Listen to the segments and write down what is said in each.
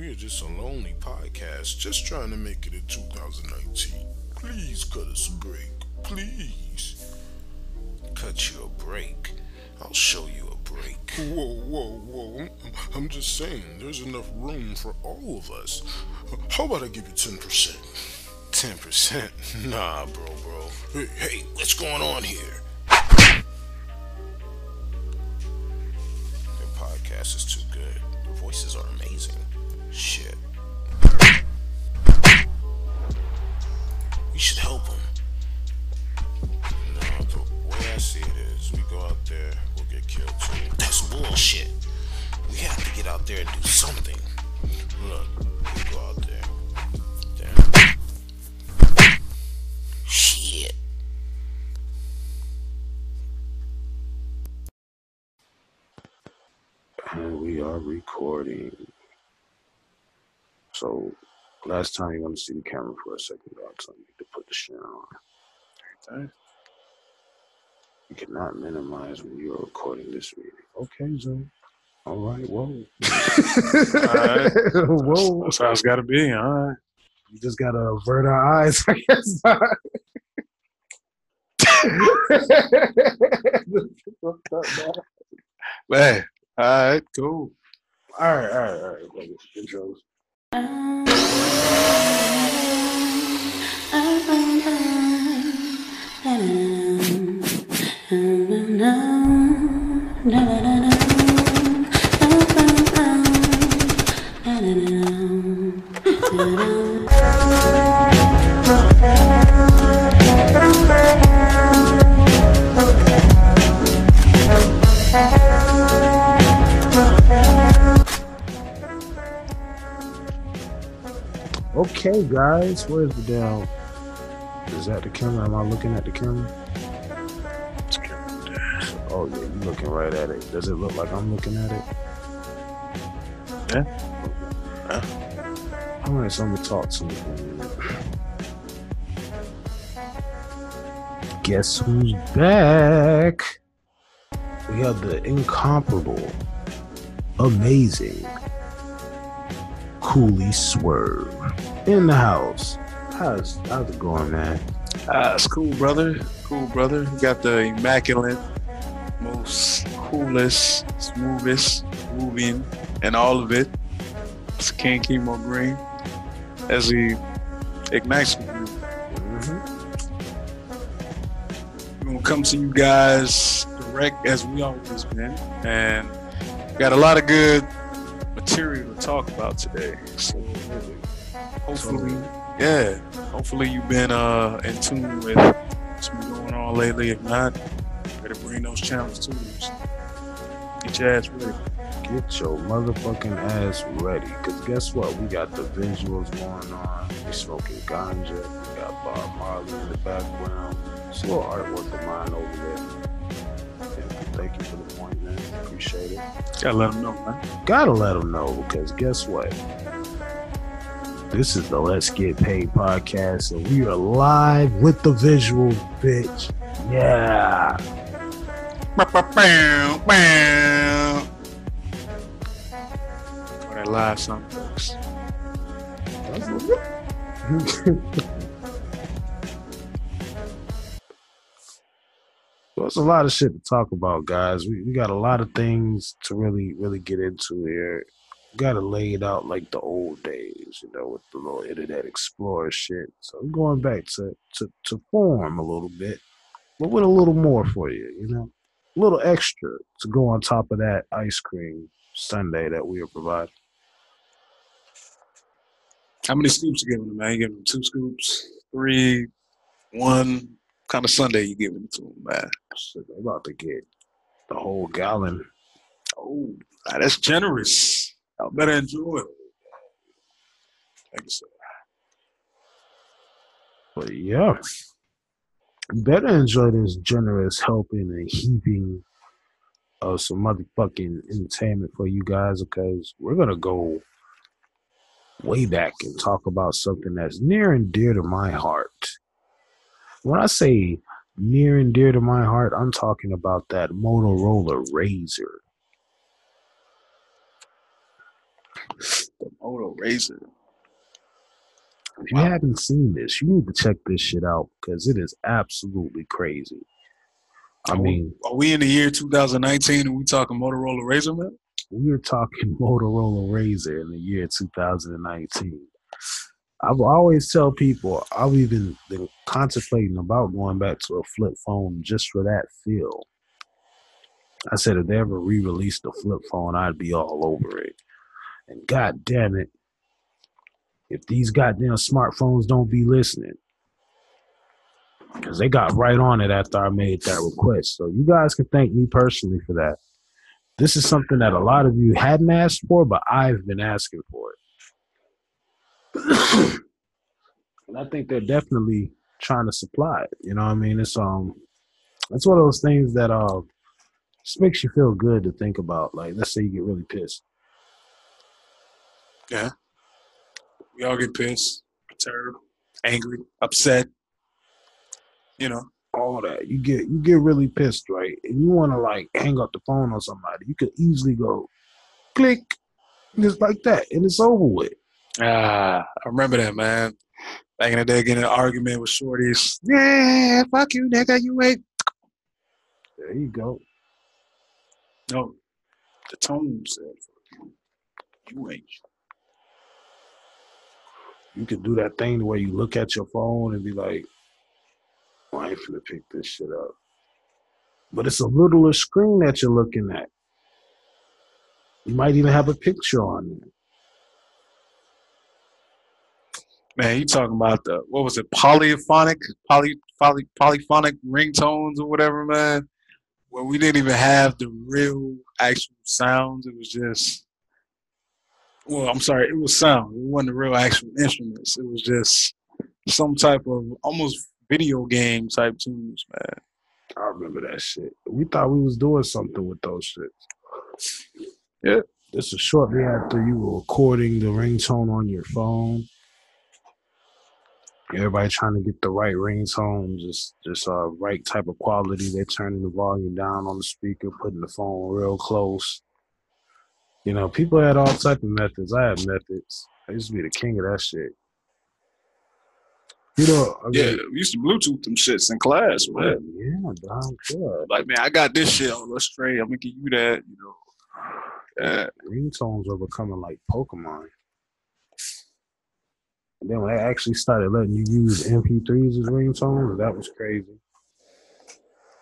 We are just a lonely podcast, just trying to make it in 2019. Please cut us a break. Please. Cut you a break. I'll show you a break. Whoa, whoa, whoa. I'm just saying, there's enough room for all of us. How about I give you 10%? 10%? Nah, bro, bro. Hey, hey, what's going on here? The podcast is too good. The voices are amazing. Shit. We should help them. No, the way I see it is, we go out there, we'll get killed too. That's bullshit. We have to get out there and do something. Look, we go out there. Damn. Shit. And we are recording. So, last time you want to see the camera for a second, dog, so I need to put the shit on. Okay. You cannot minimize when you are recording this meeting. Okay, Zoom. All right, whoa. right. whoa. That's how it's got to be. All right. We just got to avert our eyes, I guess. Man. All right. Cool. all right, all right, all right. Like, intros. Okay, guys, where's the damn? Is that the camera? Am I looking at the camera? Oh yeah, you looking right at it. Does it look like I'm looking at it? Yeah. All right, so I'm gonna talk to you. Guess who's back? We have the incomparable, amazing Cooley Swerve in the house. How's how's it going, man? Ah, it's cool, brother. Cool, brother. You got the immaculate, most coolest, smoothest moving, and all of it. It's King Chemo Green as he ignites with you. We're gonna come to you guys direct as we always been, and got a lot of good material to talk about today. So hopefully, yeah, hopefully you've been uh in tune with what's been going on lately. If not, better bring those channels to you. Get your ass ready. Get your motherfucking ass ready. Cause guess what? We got the visuals going on. We smoking ganja. We got Bob Marley in the background. It's a little artwork of mine over there. Thank you for the point, man. Appreciate it. Gotta let them know, man. Gotta let them know because guess what? This is the Let's Get Paid podcast, and we are live with the visual, bitch. Yeah. For that live song, folks. Well, it's a lot of shit to talk about, guys. We, we got a lot of things to really, really get into here. Got to lay it out like the old days, you know, with the little Internet Explorer shit. So we're going back to, to, to form a little bit, but with a little more for you, you know, a little extra to go on top of that ice cream sundae that we are providing. How many scoops you giving them, man? You giving them two scoops, three, one? kind of Sunday you giving it to them, man? Shit, they about to get the whole gallon. Oh, that's generous. Y'all better enjoy it. Thank you, sir. But yeah, better enjoy this generous helping and heaping of some motherfucking entertainment for you guys because we're gonna go way back and talk about something that's near and dear to my heart. When I say near and dear to my heart, I'm talking about that Motorola Razr. The Moto Razr. If you haven't seen this, you need to check this shit out because it is absolutely crazy. I mean, are we in the year 2019 and we talking Motorola Razr, man? We are talking Motorola Razr in the year 2019. I've always tell people I've even been contemplating about going back to a flip phone just for that feel. I said if they ever re-released the flip phone, I'd be all over it. And god damn it, if these goddamn smartphones don't be listening, because they got right on it after I made that request. So you guys can thank me personally for that. This is something that a lot of you hadn't asked for, but I've been asking for it. and I think they're definitely trying to supply it. You know what I mean? It's um it's one of those things that uh just makes you feel good to think about. Like let's say you get really pissed. Yeah. We all get pissed, perturbed, angry, upset, you know, all that. You get you get really pissed, right? And you want to like hang up the phone on somebody. You could easily go click, just like that, and it's over with. Ah, I remember that, man. Back in the day, getting an argument with shorties. Yeah, fuck you, nigga. You ain't. There you go. No, the tone said, you ain't. You could do that thing where you look at your phone and be like, oh, I ain't finna pick this shit up. But it's a littler screen that you're looking at. You might even have a picture on there. Man, you talking about the what was it, polyphonic, poly, poly, polyphonic ringtones or whatever, man? Where we didn't even have the real actual sounds. It was just well, I'm sorry, it was sound. It wasn't real actual instruments. It was just some type of almost video game type tunes, man. I remember that shit. We thought we was doing something with those shits. Yeah. This is shortly after you were recording the ringtone on your phone. Everybody trying to get the right ringtone, just just uh right type of quality. They're turning the volume down on the speaker, putting the phone real close. You know, people had all type of methods. I had methods. I used to be the king of that shit. You know, I mean, yeah, we used to Bluetooth them shits in class, man. Yeah, damn good. Like, man, I got this shit on the straight. I'm gonna give you that, you know. Yeah. Ringtones were becoming like Pokemon. And then when they actually started letting you use MP3s as ringtones, that was crazy.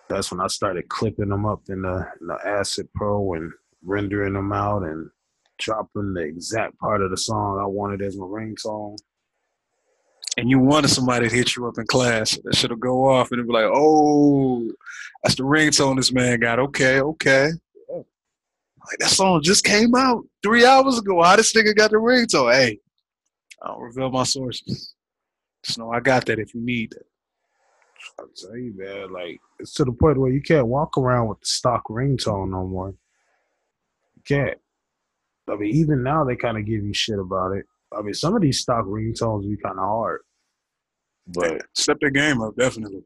That's when I started clipping them up in the, in the Acid Pro and rendering them out and dropping the exact part of the song I wanted as my ringtone and you wanted somebody to hit you up in class, that should have go off and be like, oh, that's the ringtone this man got. Okay, okay. Like that song just came out three hours ago. How this nigga got the ringtone? Hey, I don't reveal my sources. Just know I got that if you need it. I'll tell you, man, like it's to the point where you can't walk around with the stock ringtone no more. Can't. I mean, even now they kind of give you shit about it. I mean, some of these stock ringtones be kind of hard. But step the game up, definitely.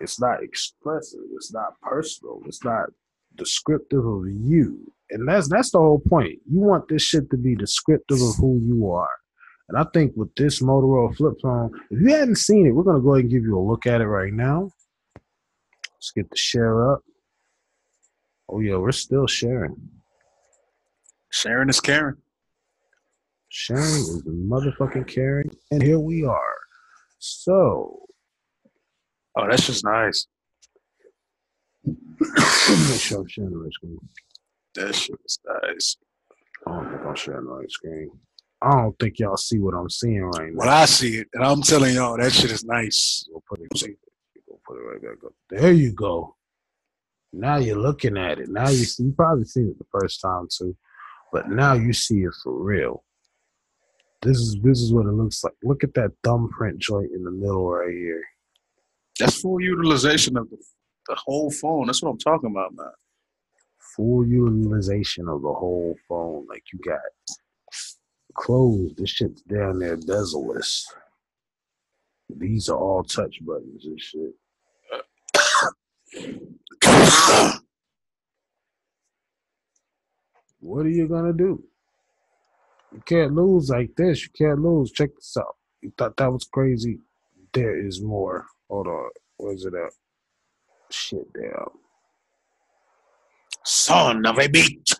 It's not expressive. It's not personal. It's not descriptive of you. And that's that's the whole point. You want this shit to be descriptive of who you are. And I think with this Motorola flip phone, if you hadn't seen it, we're gonna go ahead and give you a look at it right now. Let's get the share up. Oh yeah, we're still sharing. Sharing is caring. Sharing is motherfucking caring. And here we are. So. Oh, that's just nice. Make sure I'm sharing the right screen. That shit is nice. I don't think I'm sharing the right screen. I don't think y'all see what I'm seeing right now. Well, I see it, and I'm telling y'all that shit is nice. We'll put it, we'll put it right back up. There you go. Now you're looking at it. Now you see. You probably seen it the first time too, but now you see it for real. This is this is what it looks like. Look at that thumbprint joint in the middle right here. That's full utilization of the, the whole phone. That's what I'm talking about, man. Full utilization of the whole phone. Like you got closed. This shit's down there bezel-less. These are all touch buttons and shit. What are you gonna do? You can't lose like this. You can't lose. Check this out. You thought that was crazy? There is more. Hold on. Where's it at? Shit, damn. Son of a bitch.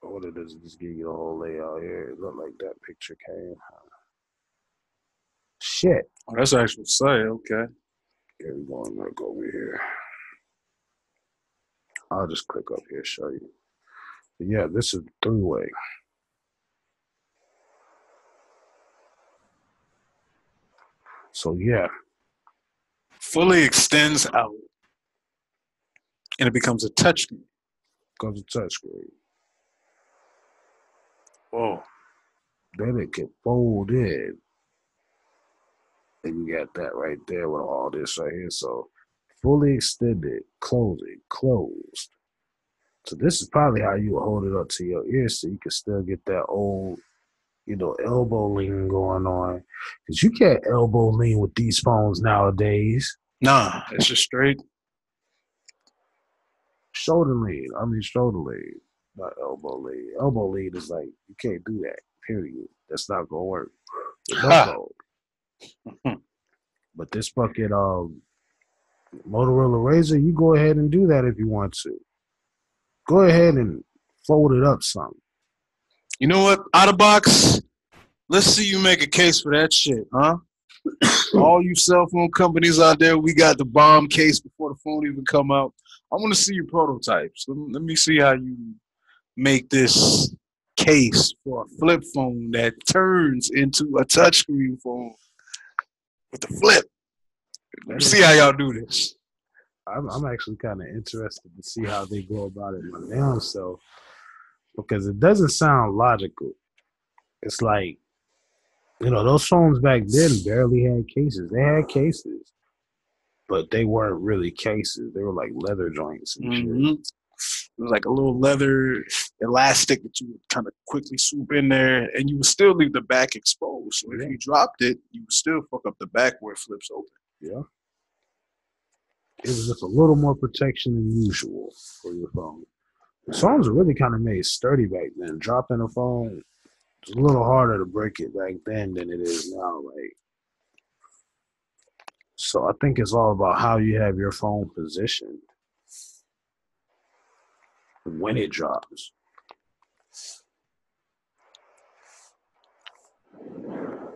What it is, just give you the whole layout here. It looked like that picture came. Shit. Oh, that's actually say, okay. Here we go. I'm gonna go over here. I'll just click up here, show you. But yeah, this is three way. So yeah, Fully extends out. And it becomes a touchscreen. comes a touchscreen. Whoa. Then it can fold in. And you got that right there with all this right here. So fully extended, closing, closed. So this is probably how you would hold it up to your ear so you can still get that old, you know, elbow lean going on. Because you can't elbow lean with these phones nowadays. Nah, it's just straight. Shoulder lean. I mean shoulder lean, not elbow lean. Elbow lean is like you can't do that. Period. That's not gonna work. With no Ha. phone. But this fucking um Motorola Razr, you go ahead and do that if you want to. Go ahead and fold it up some. You know what? Out of box, let's see you make a case for that shit, huh? All you cell phone companies out there, we got the bomb case before the phone even come out. I want to see your prototypes. Let me, let me see how you make this case for a flip phone that turns into a touchscreen phone with the flip. See how y'all do this. I'm, I'm actually kind of interested to see how they go about it my damn self because it doesn't sound logical. It's like, you know, those phones back then barely had cases. They had cases, but they weren't really cases. They were like leather joints and shit. Mhm. It was like a little leather elastic that you would kind of quickly swoop in there, and you would still leave the back exposed. So if Yeah. you dropped it, you would still fuck up the back where it flips open. Yeah. It was just a little more protection than usual for your phone. The phones were really kind of made sturdy back then. Dropping a phone was a little harder to break it back then than it is now. Like, so I think it's all about how you have your phone positioned when it drops.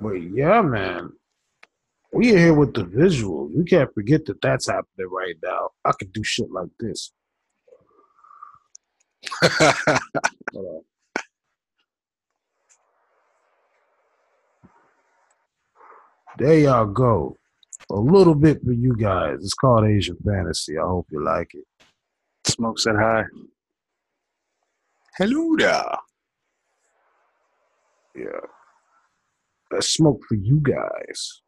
But yeah, man, we are here with the visuals. We can't forget that that's happening right now. I could do shit like this. There y'all go. A little bit for you guys. It's called Asian Fantasy. I hope you like it. Smoke said hi. Hello there. Yeah. That's smoke for you guys.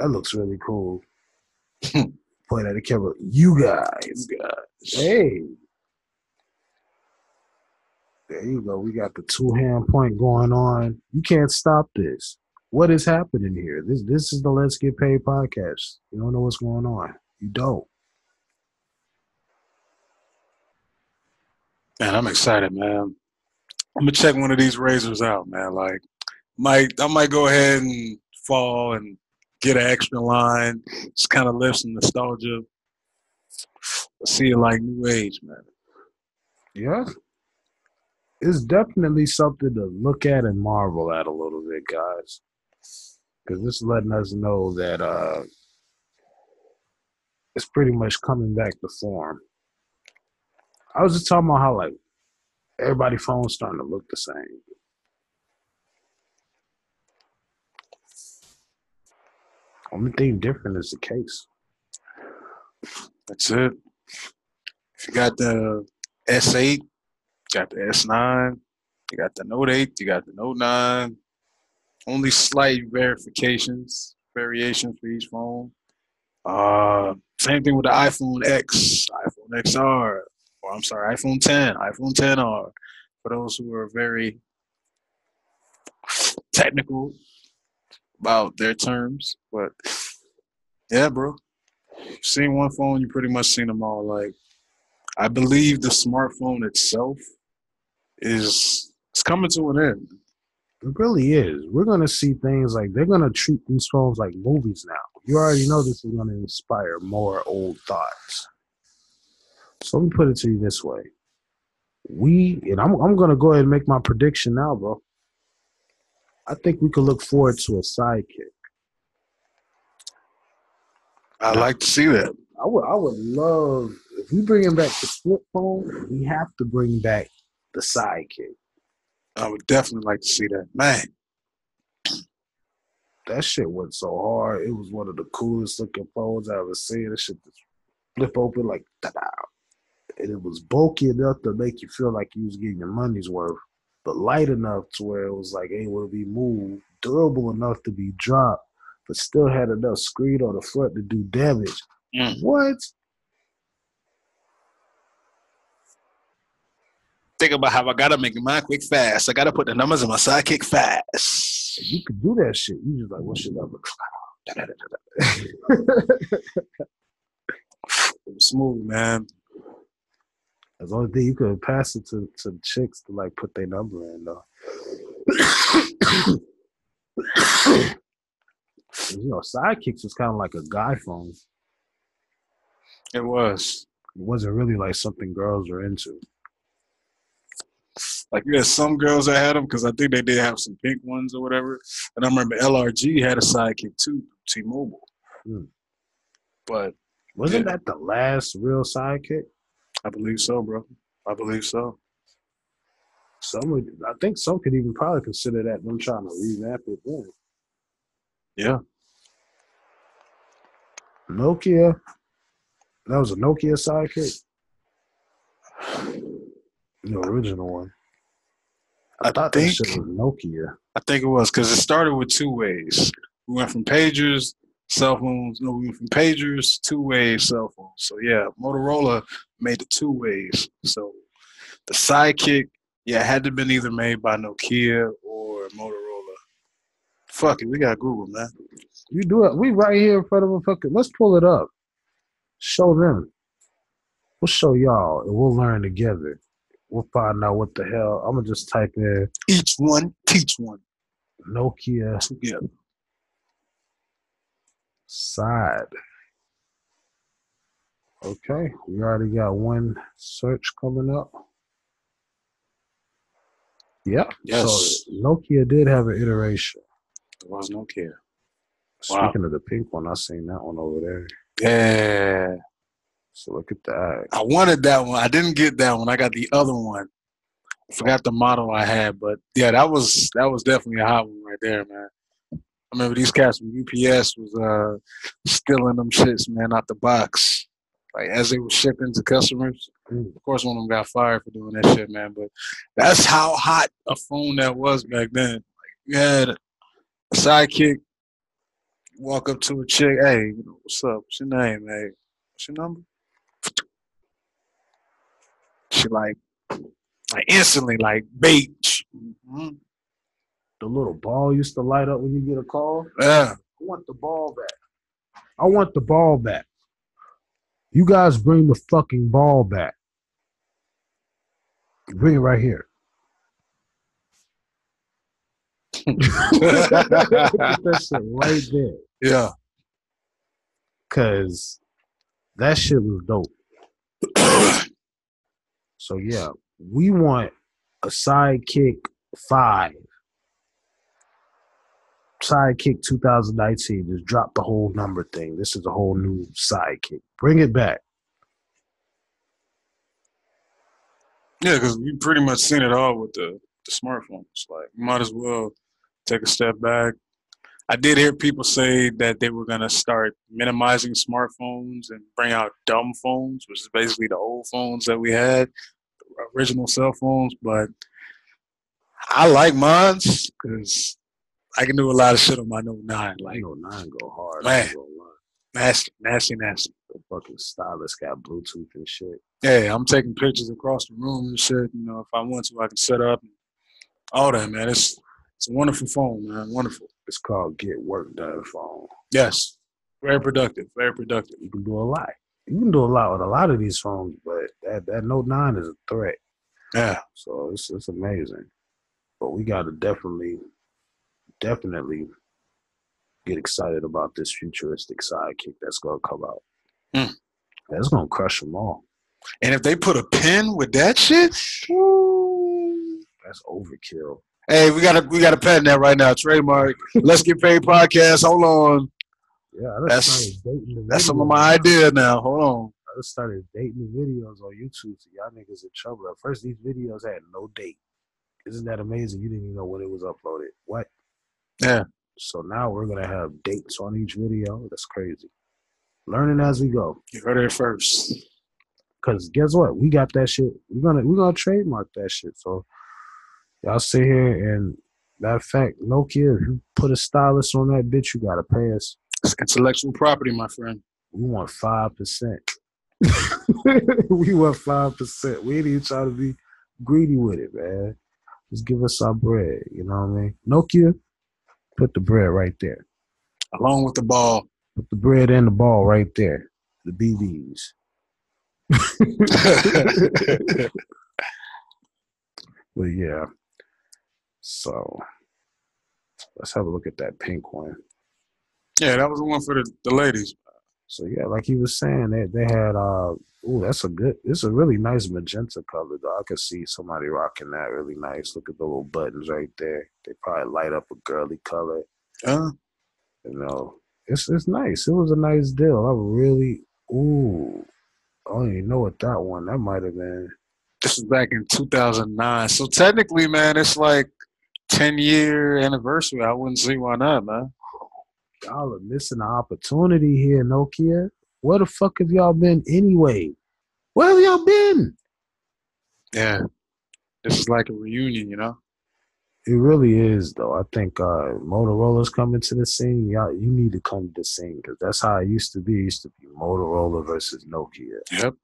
That looks really cool. Point at the camera. You guys. Hey. There you go. We got the two hand point going on. You can't stop this. What is happening here? This this is the Let's Get Paid podcast. You don't know what's going on. You don't. Man, I'm excited, man. I'm gonna check one of these razors out, man. Like, might I might go ahead and fall and get an extra line. Just kind of live some nostalgia. See it like new age, man. Yeah. It's definitely something to look at and marvel at a little bit, guys. Because it's letting us know that uh it's pretty much coming back to form. I was just talking about how like everybody phones starting to look the same. Only thing different is the case. That's it. If you got the S8, you got the S9, you got the Note 8, you got the Note 9. Only slight verifications, variations for each phone. Uh, same thing with the iPhone X, iPhone XR, or I'm sorry, iPhone 10, iPhone 10R. For those who are very technical about their terms, but yeah, bro. You've seen one phone, you pretty much seen them all. Like, I believe the smartphone itself is it's coming to an end. It really is. We're gonna see things like they're gonna treat these phones like movies now. You already know this is gonna inspire more old thoughts. So let me put it to you this way. We and I'm I'm gonna go ahead and make my prediction now, bro. I think we could look forward to a sidekick. I'd like to see that. I would I would love if we bring back the flip phone, we have to bring back the sidekick. I would definitely like to see that. Man, That shit went so hard. It was one of the coolest looking phones I ever seen. That shit just flip open like ta-da. And it was bulky enough to make you feel like you was getting your money's worth, but light enough to where it was like able to be moved, durable enough to be dropped, but still had enough screen on the front to do damage. Mm. What? think about how I gotta make mine quick fast. I gotta put the numbers in my sidekick fast. If you could do that shit, you just like, what's your number? Smooth, man. That's the only thing you could pass it to, to chicks to like put their number in though. you know, sidekicks was kind of like a guy phone. It was. It wasn't really like something girls were into. Like you had some girls that had them because I think they did have some pink ones or whatever. And I remember LRG had a sidekick too, T-Mobile. Hmm. But Wasn't Yeah. that the last real sidekick? I believe so, bro. I believe so. Some would, I think some could even probably consider that them trying to revamp it then. Yeah. Nokia. That was a Nokia sidekick. The original one. I, I thought think- that shit was Nokia. I think it was because it started with two ways. We went from pagers, cell phones. No, we went from pagers, two way cell phones. So yeah, Motorola made the two ways. So the sidekick, yeah, had to have been either made by Nokia or Motorola. Fuck it, we got Google, man. You do it. We right here in front of a fucking. Let's pull it up. Show them. We'll show y'all, and we'll learn together. We'll find out what the hell. I'm gonna just type in Each one, teach one Nokia together. Side. Okay, we already got one search coming up. Yep. Yes. So Nokia did have an iteration. It was Nokia. Wow. Speaking of the pink one, I seen that one over there. Yeah, So look at that. I wanted that one. I didn't get that one. I got the other one. I forgot the model I had, but yeah, that was that was definitely a hot one right there, man. I remember these cats from UPS was uh stealing them shits, man, out the box. Like as they were shipping to customers. Mm. Of course, one of them got fired for doing that shit, man. But that's how hot a phone that was back then. Like you had a sidekick, walk up to a chick, hey, you know, what's up? What's your name, hey? What's your number? She like, like instantly, like bait. Mhm. The little ball used to light up when you get a call. Yeah, I want the ball back. I want the ball back. You guys bring the fucking ball back. Bring it right here. That shit right there. yeah. Cause that shit was dope. So yeah, we want a sidekick five. Sidekick 2019. Just drop the whole number thing. This is a whole new sidekick. Bring it back. Yeah, because we pretty much seen it all with the, the smartphones. Like, might as well take a step back. I did hear people say that they were going to start minimizing smartphones and bring out dumb phones, which is basically the old phones that we had, original cell phones. But I like mines because I can do a lot of shit on my Note 9. I Like, know nine go hard. Man. Ain't nasty, nasty, nasty. The fucking stylus got Bluetooth and shit. Yeah, I'm taking pictures across the room and shit. You know, if I want to, I can set up and all that, man. It's it's a wonderful phone, man. Wonderful. It's called Get Work Done phone. Yes, very productive. Very productive. You can do a lot. You can do a lot with a lot of these phones, but that that Note Nine is a threat. Yeah. So it's it's amazing. But we gotta definitely, definitely get excited about this futuristic sidekick that's gonna come out. Hmm. That's gonna crush them all. And if they put a pin with that shit, That's overkill. hey, we gotta we gotta patent that right now. Trademark. Let's get paid podcast. Hold on. Yeah, I That's- just started dating the That's some of my idea now. Hold on. I just started dating the videos on YouTube, so y'all niggas in trouble. At first, these videos had no date. Isn't that amazing? You didn't even know when it was uploaded. What? Yeah. So now we're gonna have dates on each video. That's crazy. Learning as we go. You heard it first. Cause guess what? We got that shit. We're gonna we're gonna trademark that shit. So y'all sit here and that fact, Nokia, if you put a stylus on that bitch, you gotta pay us. It's intellectual property, my friend. We want five percent. we want five percent. We ain't even trying to be greedy with it, man. Just give us our bread. You know what I mean? Nokia, put the bread right there. Along with the ball. Put the bread and the ball right there. The BBs. But yeah. So let's have a look at that pink one. yeah, that was the one for the, the ladies. So yeah, like he was saying, they they had uh oh that's a good it's a really nice magenta color though. I could see somebody rocking that really nice. Look at the little buttons right there. They probably light up a girly color. Huh? You know. It's it's nice. It was a nice deal. I really ooh I don't even know what that one that might have been. This was back in 2009. So technically, man, it's like 10 year anniversary. I wouldn't see why not, man. Y'all are missing the opportunity here, Nokia. Where the fuck have y'all been anyway? Where have y'all been? Yeah. This is like a reunion, you know? It really is, though. I think uh, Motorola's coming to the scene. Y'all, you need to come to the scene because that's how it used to be. It used to be Motorola versus Nokia. Yep.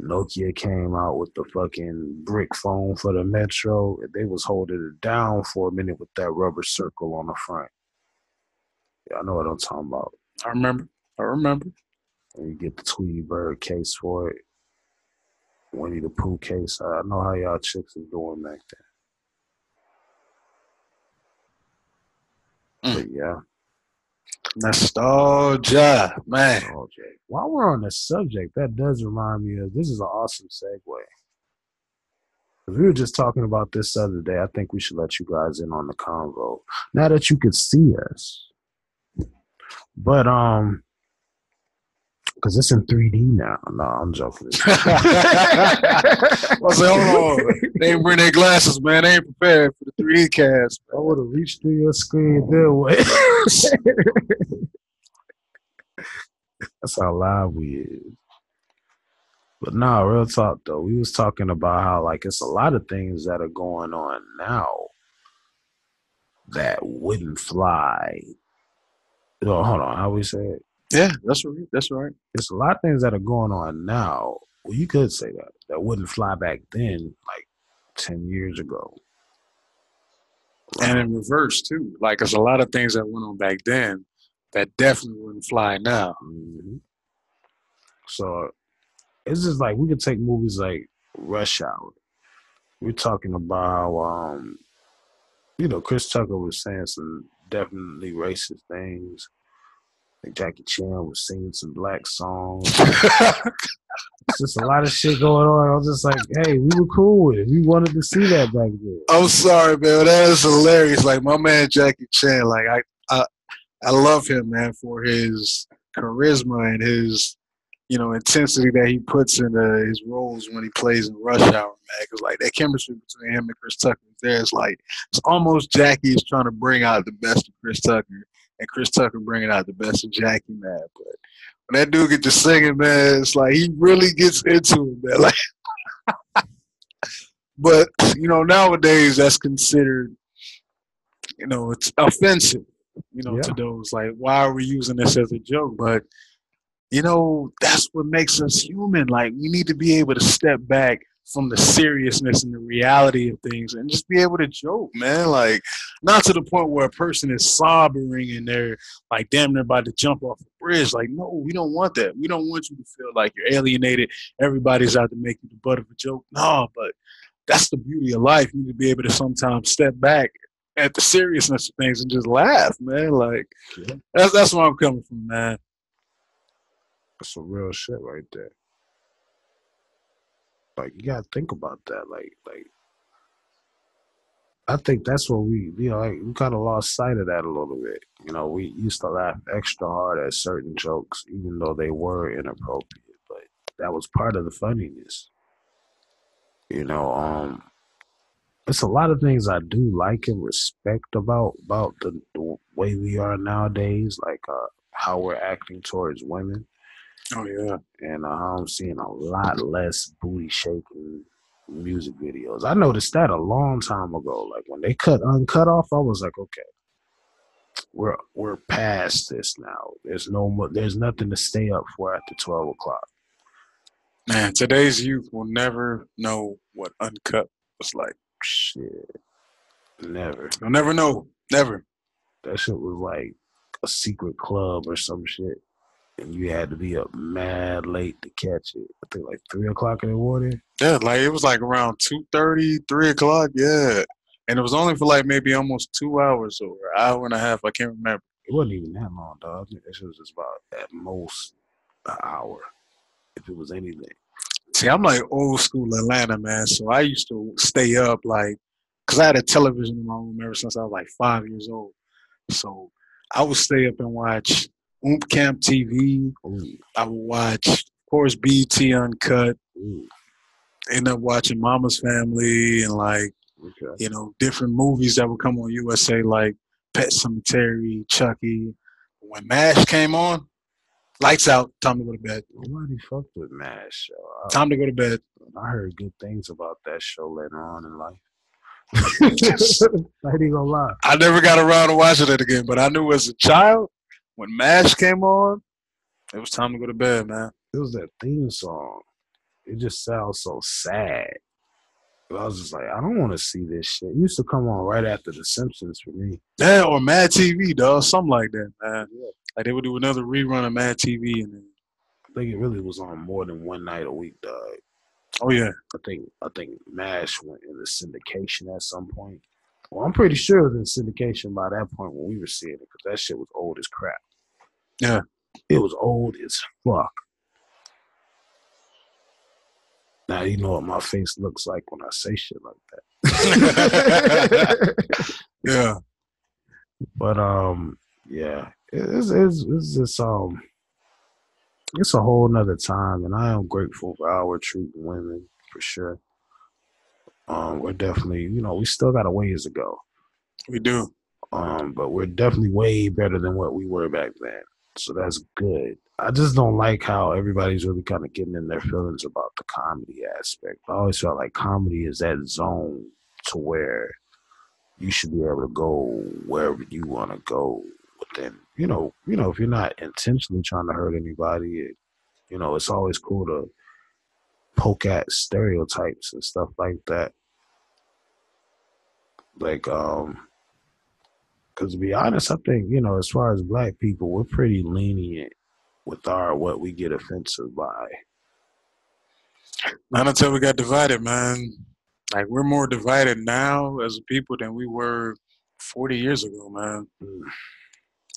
Nokia came out with the fucking brick phone for the Metro. and They was holding it down for a minute with that rubber circle on the front. Yeah, I know what I'm talking about. I remember. I remember. And you get the Tweety Bird case for it. Winnie the Pooh case. I know how y'all chicks is doing back then. Mm. But yeah. Nostalgia, man. Jay. While we're on the subject, that does remind me of this is an awesome segue. We were just talking about this the other day. I think we should let you guys in on the convo. Now that you could see us. But um because it's in 3D now. No, I'm joking. I say, hold on. They didn't bring their glasses, man. They ain't prepared for the 3D cast. I would have reached through your screen that way. That's how live we is. But nah, real talk though. We was talking about how like it's a lot of things that are going on now that wouldn't fly. Oh, hold on, how we say it? Yeah, that's right. That's right. It's a lot of things that are going on now. Well, you could say that that wouldn't fly back then, like ten years ago. And in reverse, too. Like, there's a lot of things that went on back then that definitely wouldn't fly now. Mhm. So it's just like we could take movies like Rush Hour. We're talking about, um, you know, Chris Tucker was saying some definitely racist things. Like Jackie Chan was singing some black songs. It's just a lot of shit going on. I was just like, hey, we were cool with it. We wanted to see that back then. I'm sorry, man. That is hilarious. Like my man Jackie Chan, like I, I, I love him, man, for his charisma and his, you know, intensity that he puts into his roles when he plays in Rush Hour, man. Because like that chemistry between him and Chris Tucker is there. It's like it's almost Jackie is trying to bring out the best of Chris Tucker, and Chris Tucker bringing out the best of Jackie, man. But when that dude gets to singing, man, it's like he really gets into it, man. Like. But you know, nowadays that's considered, you know, it's offensive. You know, to those like, why are we using this as a joke? But you know, that's what makes us human. Like we need to be able to step back from the seriousness and the reality of things and just be able to joke, man. Like, not to the point where a person is sobbing and they're like damn near about to jump off a bridge. Like, no, we don't want that. We don't want you to feel like you're alienated. Everybody's out to make you the butt of a joke. No, but that's the beauty of life. You need to be able to sometimes step back at the seriousness of things and just laugh, man. Like yeah. that's that's where I'm coming from, man. Some real shit right there. Like you gotta think about that. Like like I think that's what we you know like, we kind of lost sight of that a little bit. You know, we used to laugh extra hard at certain jokes, even though they were inappropriate. But that was part of the funniness. You know, um, it's a lot of things I do like and respect about about the, the way we are nowadays, like uh, how we're acting towards women. Oh yeah, and uh, I'm seeing a lot less booty shaking music videos. I noticed that a long time ago. Like when they cut uncut off, I was like, okay, we're we're past this now. There's no more. There's nothing to stay up for after twelve o'clock. Man, today's youth will never know what uncut was like. Shit, never. They'll never know. Never. That shit was like a secret club or some shit and you had to be up mad late to catch it. I think like three o'clock in the morning. Yeah, like it was like around 2.30, 3 o'clock. Yeah, and it was only for like maybe almost two hours or an hour and a half. I can't remember. It wasn't even that long, dog. It was just about at most an hour, if it was anything. See, I'm like old school Atlanta man, so I used to stay up like, cause I had a television in my room ever since I was like five years old. So I would stay up and watch Oomp Camp TV. Ooh. Mm. I would watch, of course, BT Uncut. Ooh. End up watching Mama's Family and like, okay. you know, different movies that would come on USA like Pet Sematary, Chucky. When MASH came on, lights out, time to go to bed. Nobody fucked with MASH. I, time to go to bed. I heard good things about that show later on in life. I ain't gonna lie. I never got around to watching it again, but I knew as a child, when MASH came on, it was time to go to bed, man. It was that theme song. It just sounds so sad. But I was just like, I don't want to see this shit. It used to come on right after The Simpsons for me. Yeah, or Mad TV, dog. Something like that, man. Yeah. Like they would do another rerun of Mad TV and then I think it really was on more than one night a week, dog. Oh yeah. I think I think MASH went into syndication at some point. Well, I'm pretty sure it was in syndication by that point when we were seeing it because that shit was old as crap. Yeah. It was old as fuck. Now you know what my face looks like when I say shit like that. yeah. But um, yeah, it's it's it's just um, it's a whole nother time, and I am grateful for we're treating women for sure. Um, we're definitely, you know, we still got a ways to go. We do. Um, but we're definitely way better than what we were back then. So that's good. I just don't like how everybody's really kind of getting in their feelings about the comedy aspect. I always felt like comedy is that zone to where you should be able to go wherever you want to go within, you know, you know, if you're not intentionally trying to hurt anybody, it, you know, it's always cool to poke at stereotypes and stuff like that. Like, um, because to be honest, I think you know, as far as black people, we're pretty lenient with our what we get offensive by. Not until we got divided, man. Like we're more divided now as a people than we were forty years ago, man. Mm.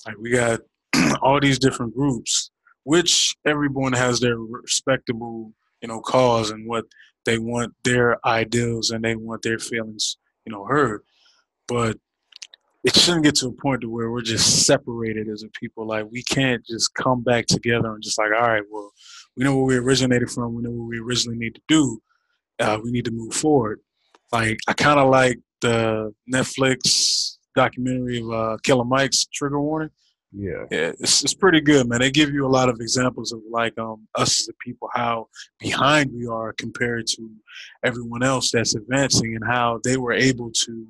Like we got all these different groups, which everyone has their respectable you know, cause and what they want their ideals and they want their feelings, you know, heard. But it shouldn't get to a point to where we're just separated as a people. Like we can't just come back together and just like, all right, well, we know where we originated from. We know what we originally need to do. Uh, we need to move forward. Like I kind of like the Netflix documentary of uh, Killer Mike's Trigger Warning. Yeah, yeah, it's it's pretty good, man. They give you a lot of examples of like um us as a people, how behind we are compared to everyone else that's advancing, and how they were able to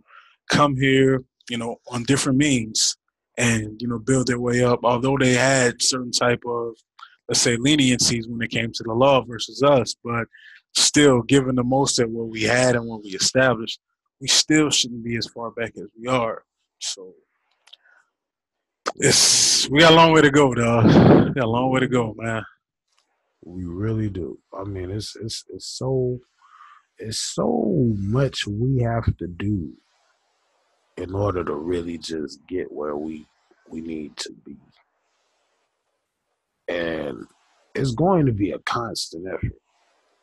come here, you know, on different means, and you know, build their way up. Although they had certain type of, let's say, leniencies when it came to the law versus us, but still given the most at what we had and what we established, we still shouldn't be as far back as we are. So it's we got a long way to go, dog. We got a long way to go, man. We really do. I mean, it's it's it's so it's so much we have to do in order to really just get where we we need to be. And it's going to be a constant effort.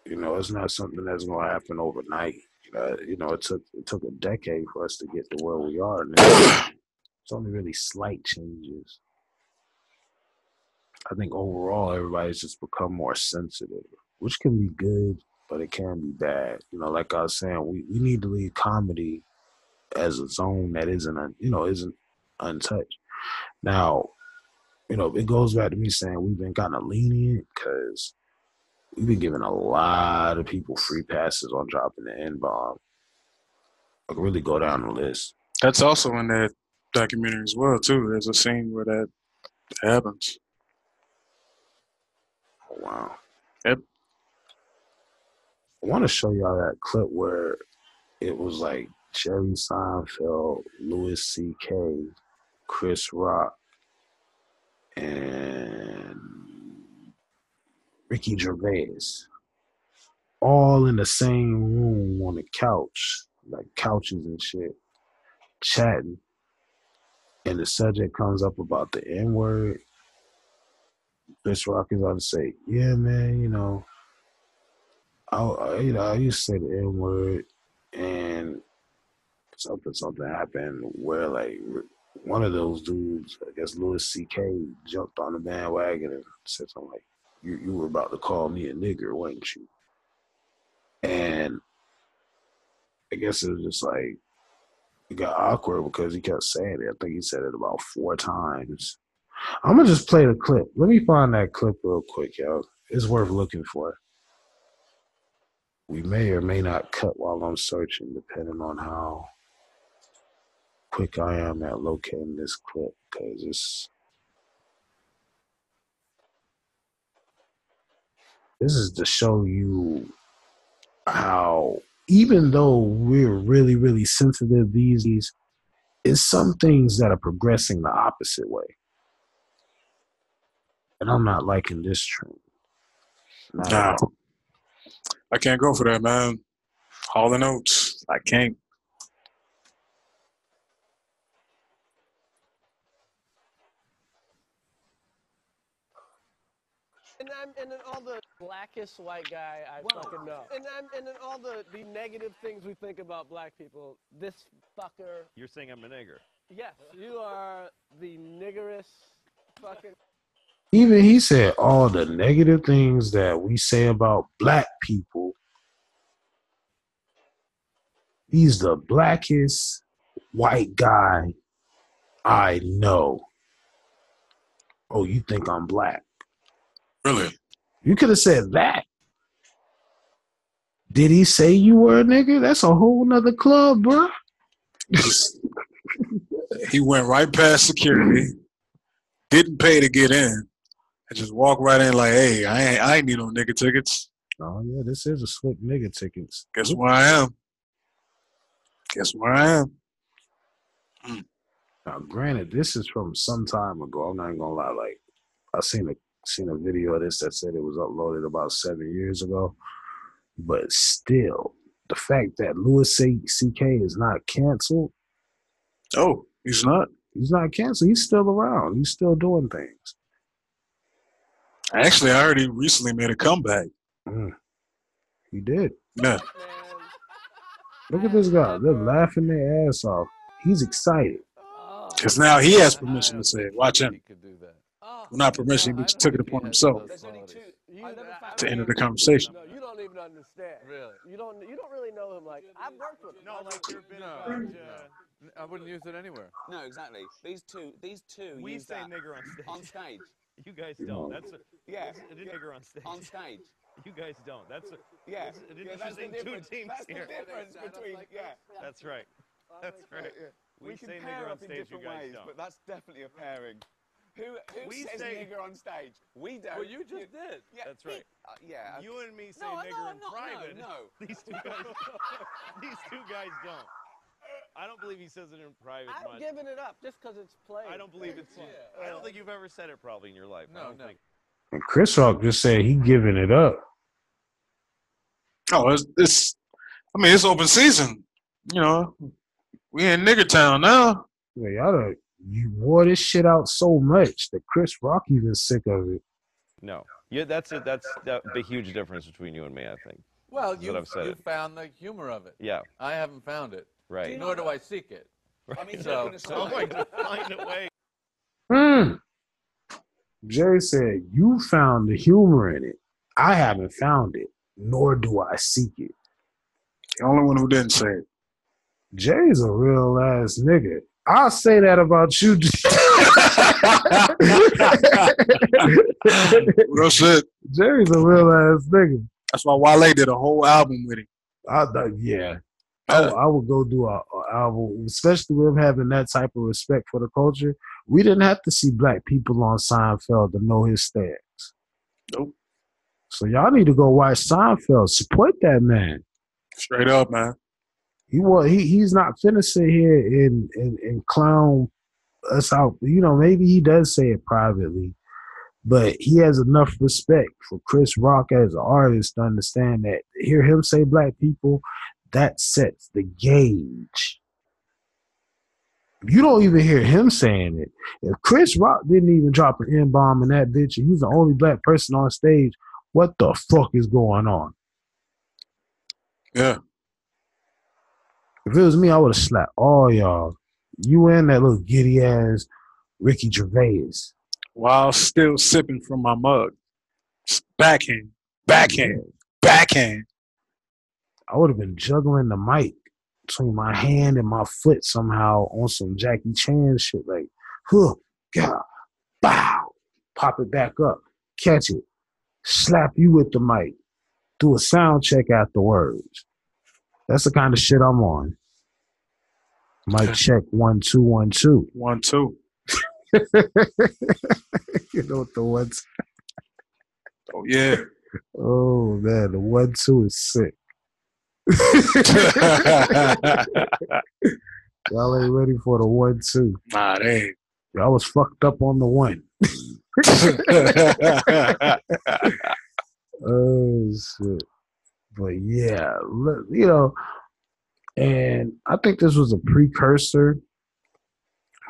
You know, it's not something that's going to happen overnight. Uh, you know, it took it took a decade for us to get to where we are. And it's only really slight changes. I think overall everybody's just become more sensitive, which can be good, but it can be bad. You know, like I was saying, we, we need to leave comedy as a zone that isn't, un, you know, isn't untouched. Now, you know, it goes back to me saying we've been kind of lenient because we've been giving a lot of people free passes on dropping the N bomb. I could really go down the list. That's also in that documentary as well, too. There's a scene where that happens. Oh, wow. Yep. I want to show y'all that clip where it was like Jerry Seinfeld, Louis C.K., Chris Rock, and Ricky Gervais, all in the same room on the couch, like couches and shit, chatting. And the subject comes up about the N word. Chris Rock is on to say, "Yeah, man, you know, I, I you know I used to say the N word, and something something happened where like one of those dudes, I guess Louis C.K. jumped on the bandwagon and said something like, "You you were about to call me a nigger, weren't you?" And I guess it was just like it got awkward because he kept saying it. I think he said it about four times. I'm gonna just play the clip. Let me find that clip real quick, yo. It's worth looking for. We may or may not cut while I'm searching, depending on how quick I am at locating this clip, because it's this is to show you how even though we're really really sensitive these days it's some things that are progressing the opposite way and i'm not liking this trend Not Nah. I can't go for that, man. All the notes. I can't. And then all the blackest white guy I fucking know. And I'm and then all the, the negative things we think about black people. This fucker. You're saying I'm a nigger. Yes, you are the niggerest fucking. even he said all the negative things that we say about black people he's the blackest white guy i know oh you think i'm black Really? You could have said that did he say you were a nigga that's a whole nother club bruh he went right past security, didn't pay to get in, and just walked right in like, hey, I ain't, I ain't need no nigga tickets. oh yeah this is a slick nigga tickets Guess where I am? Guess where I am? Now, granted, this is from some time ago. I'm not even gonna lie. Like, I seen a seen a video of this that said it was uploaded about seven years ago. But still, the fact that Louis C- C.K. is not canceled, Oh, he's not. he's not canceled. He's still around. He's still doing things. Actually, I heard he recently made a comeback. Mm. He did. Yeah. Look at this guy. They're laughing their ass off. He's excited. oh, Because now he has permission to say it. Watch him. He could do that. Oh. Not permission, he just took it upon himself There's. You, to enter the conversation. No, you don't even understand. Really? You don't. You don't really know him. Like I've worked with him. No, like you've been no. about. Uh, I wouldn't use it anywhere. No, exactly. These two, these two We use say that nigger on stage. on stage. You guys don't. That's a, Yeah, a yeah, nigger on stage. on stage. You guys don't. That's a, Yeah, This is an yeah, that's the interesting two difference. teams That's the difference between yeah. that's right. That's right. We, We, can say pair nigger on up in stage. You different guys ways, don't. but that's definitely a pairing. Who, who We says say- nigger on stage? We don't. Well, you just did. Yeah, That's right. Uh, yeah. You and me say No, no, nigger I'm in not. No, private. no. These two guys. these two guys don't. I don't believe he says it in private I'm much. giving it up just because it's played. I don't believe it's. I don't think you've ever said it probably in your life. No, don't no. think. And Chris Rock just said he giving it up. Oh, it's, it's I mean, it's open season. You know, we in nigger town now. Yeah, y'all done, you wore this shit out so much that Chris Rock even sick of it. No. Yeah, that's it. That's the, the huge difference between you and me. I think. Well, you I've said you it. found the humor of it. Yeah. I haven't found it, Right. nor do I seek it. I mean, so so I'm going to find a way. Hmm. Jerry said, You found the humor in it. I haven't found it, nor do I seek it. The only one who didn't say it. Jerry's a real ass nigga. I'll say that about you. Real shit. Jerry's a real ass nigga. That's why Wale did a whole album with him. I, yeah. I, would- I would go do a, a album, especially with him having that type of respect for the culture. We didn't have to see black people on Seinfeld to know his stance. Nope. So y'all need to go watch Seinfeld. Support that man. Straight up, man. He was he he's not finna sit here and, and and clown us out. You know, maybe he does say it privately, but he has enough respect for Chris Rock as an artist to understand that hear him say black people, that sets the gauge. You don't even hear him saying it. If Chris Rock didn't even drop an N bomb in that bitch, and he's the only black person on stage, what the fuck is going on? Yeah. If it was me, I would have slapped all y'all. You and that little giddy ass Ricky Gervais. While still sipping from my mug. Backhand. Backhand. Backhand. I would have been juggling the mic between my hand and my foot somehow on some Jackie Chan shit. Like, huh, God, bow, pop it back up, catch it, slap you with the mic, do a sound check afterwards. That's the kind of shit I'm on. Mic check one two one two. One, two. you know what the ones? Oh, yeah. Oh man, the one two is sick. Y'all ain't ready for the one two. nah, they ain't. Y'all was fucked up on the one. Oh shit. But yeah, look, you know, and I think this was a precursor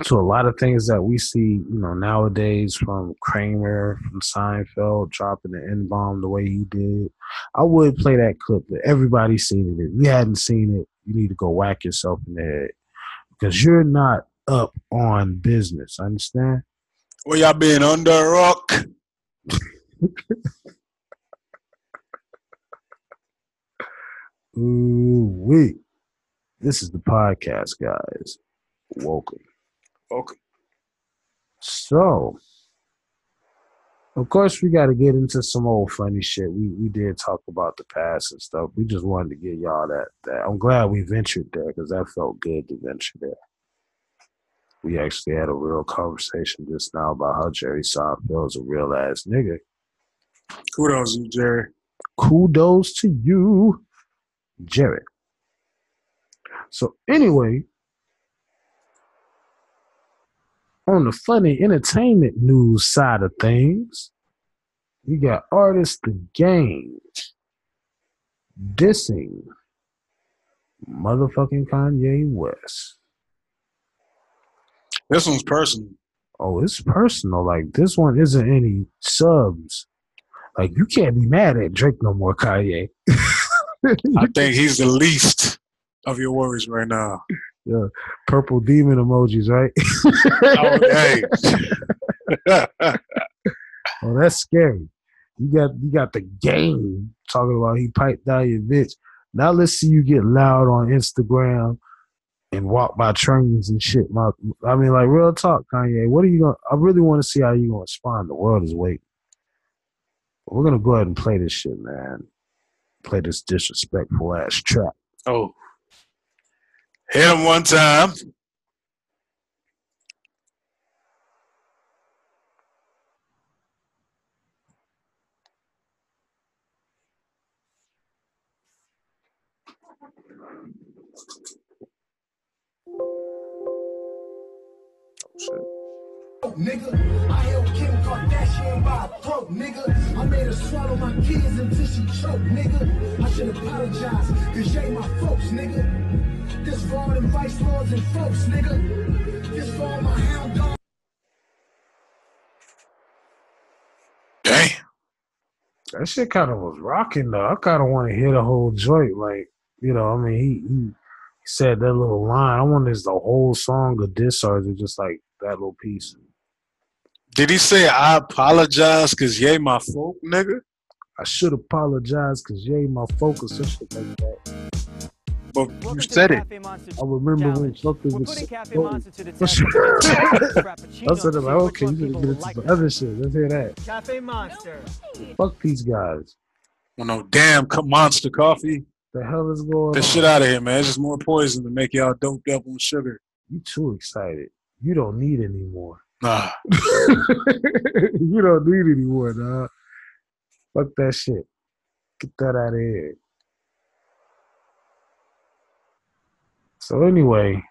to a lot of things that we see, you know, nowadays from Kramer, from Seinfeld, dropping the N bomb the way he did. I would play that clip, but everybody's seen it. If you hadn't seen it, you need to go whack yourself in the head because you're not up on business. Understand? Well, y'all been under a rock. Ooh, wait. This is the podcast, guys. Welcome. Welcome. So, of course, we got to get into some old funny shit. We we did talk about the past and stuff. We just wanted to get y'all that. that. I'm glad we ventured there because that felt good to venture there. We actually had a real conversation just now about how Jerry Seinfeld's a real ass nigga. Kudos, to you, Jerry. kudos to you, Jared. So anyway, on the funny entertainment news side of things, we got artist the game dissing motherfucking Kanye West. This one's personal. Oh, it's personal. Like this one isn't any subs. Like you can't be mad at Drake no more, Kanye. I think he's the least of your worries right now. Yeah, purple demon emojis, right? Oh, hey. Oh, that's scary. You got you got the game talking about he piped down your bitch. Now let's see you get loud on Instagram and walk by trains and shit. My, I mean, like real talk, Kanye. What are you gonna? I really want to see how you gonna respond. The world is waiting. We're gonna go ahead and play this shit, man play this disrespectful ass track. Oh. Hit him one time. Oh, shit. I held Kim Kardashian by a throat, nigga. I made her swallow my kids until she choked, nigga. I should apologize, cause you ain't my folks, nigga. This for all them vice lords and folks, nigga. This for all my hound dogs. Damn. That shit kind of was rocking though. I kind of want to hear the whole joint. Like, you know, I mean, he, he he said that little line. I wonder is the whole song of diss or is it just like that little piece? Did he say I apologize because yay my folk, nigga? I should apologize because you ain't my focus or shit like that. But you said it. I remember when fuckers We're was putting Cafe oh, Monster to the test. I said, like, okay, you one gotta get into like some other shit. Let's hear that. Cafe Monster. Fuck these guys. Well, no damn co- monster coffee. The hell is going That on? shit out of here, man. It's just more poison to make y'all doped up on sugar. You too excited. You don't need any more. Nah. you don't need any more, dog. Fuck that shit. Get that out of here. So anyway,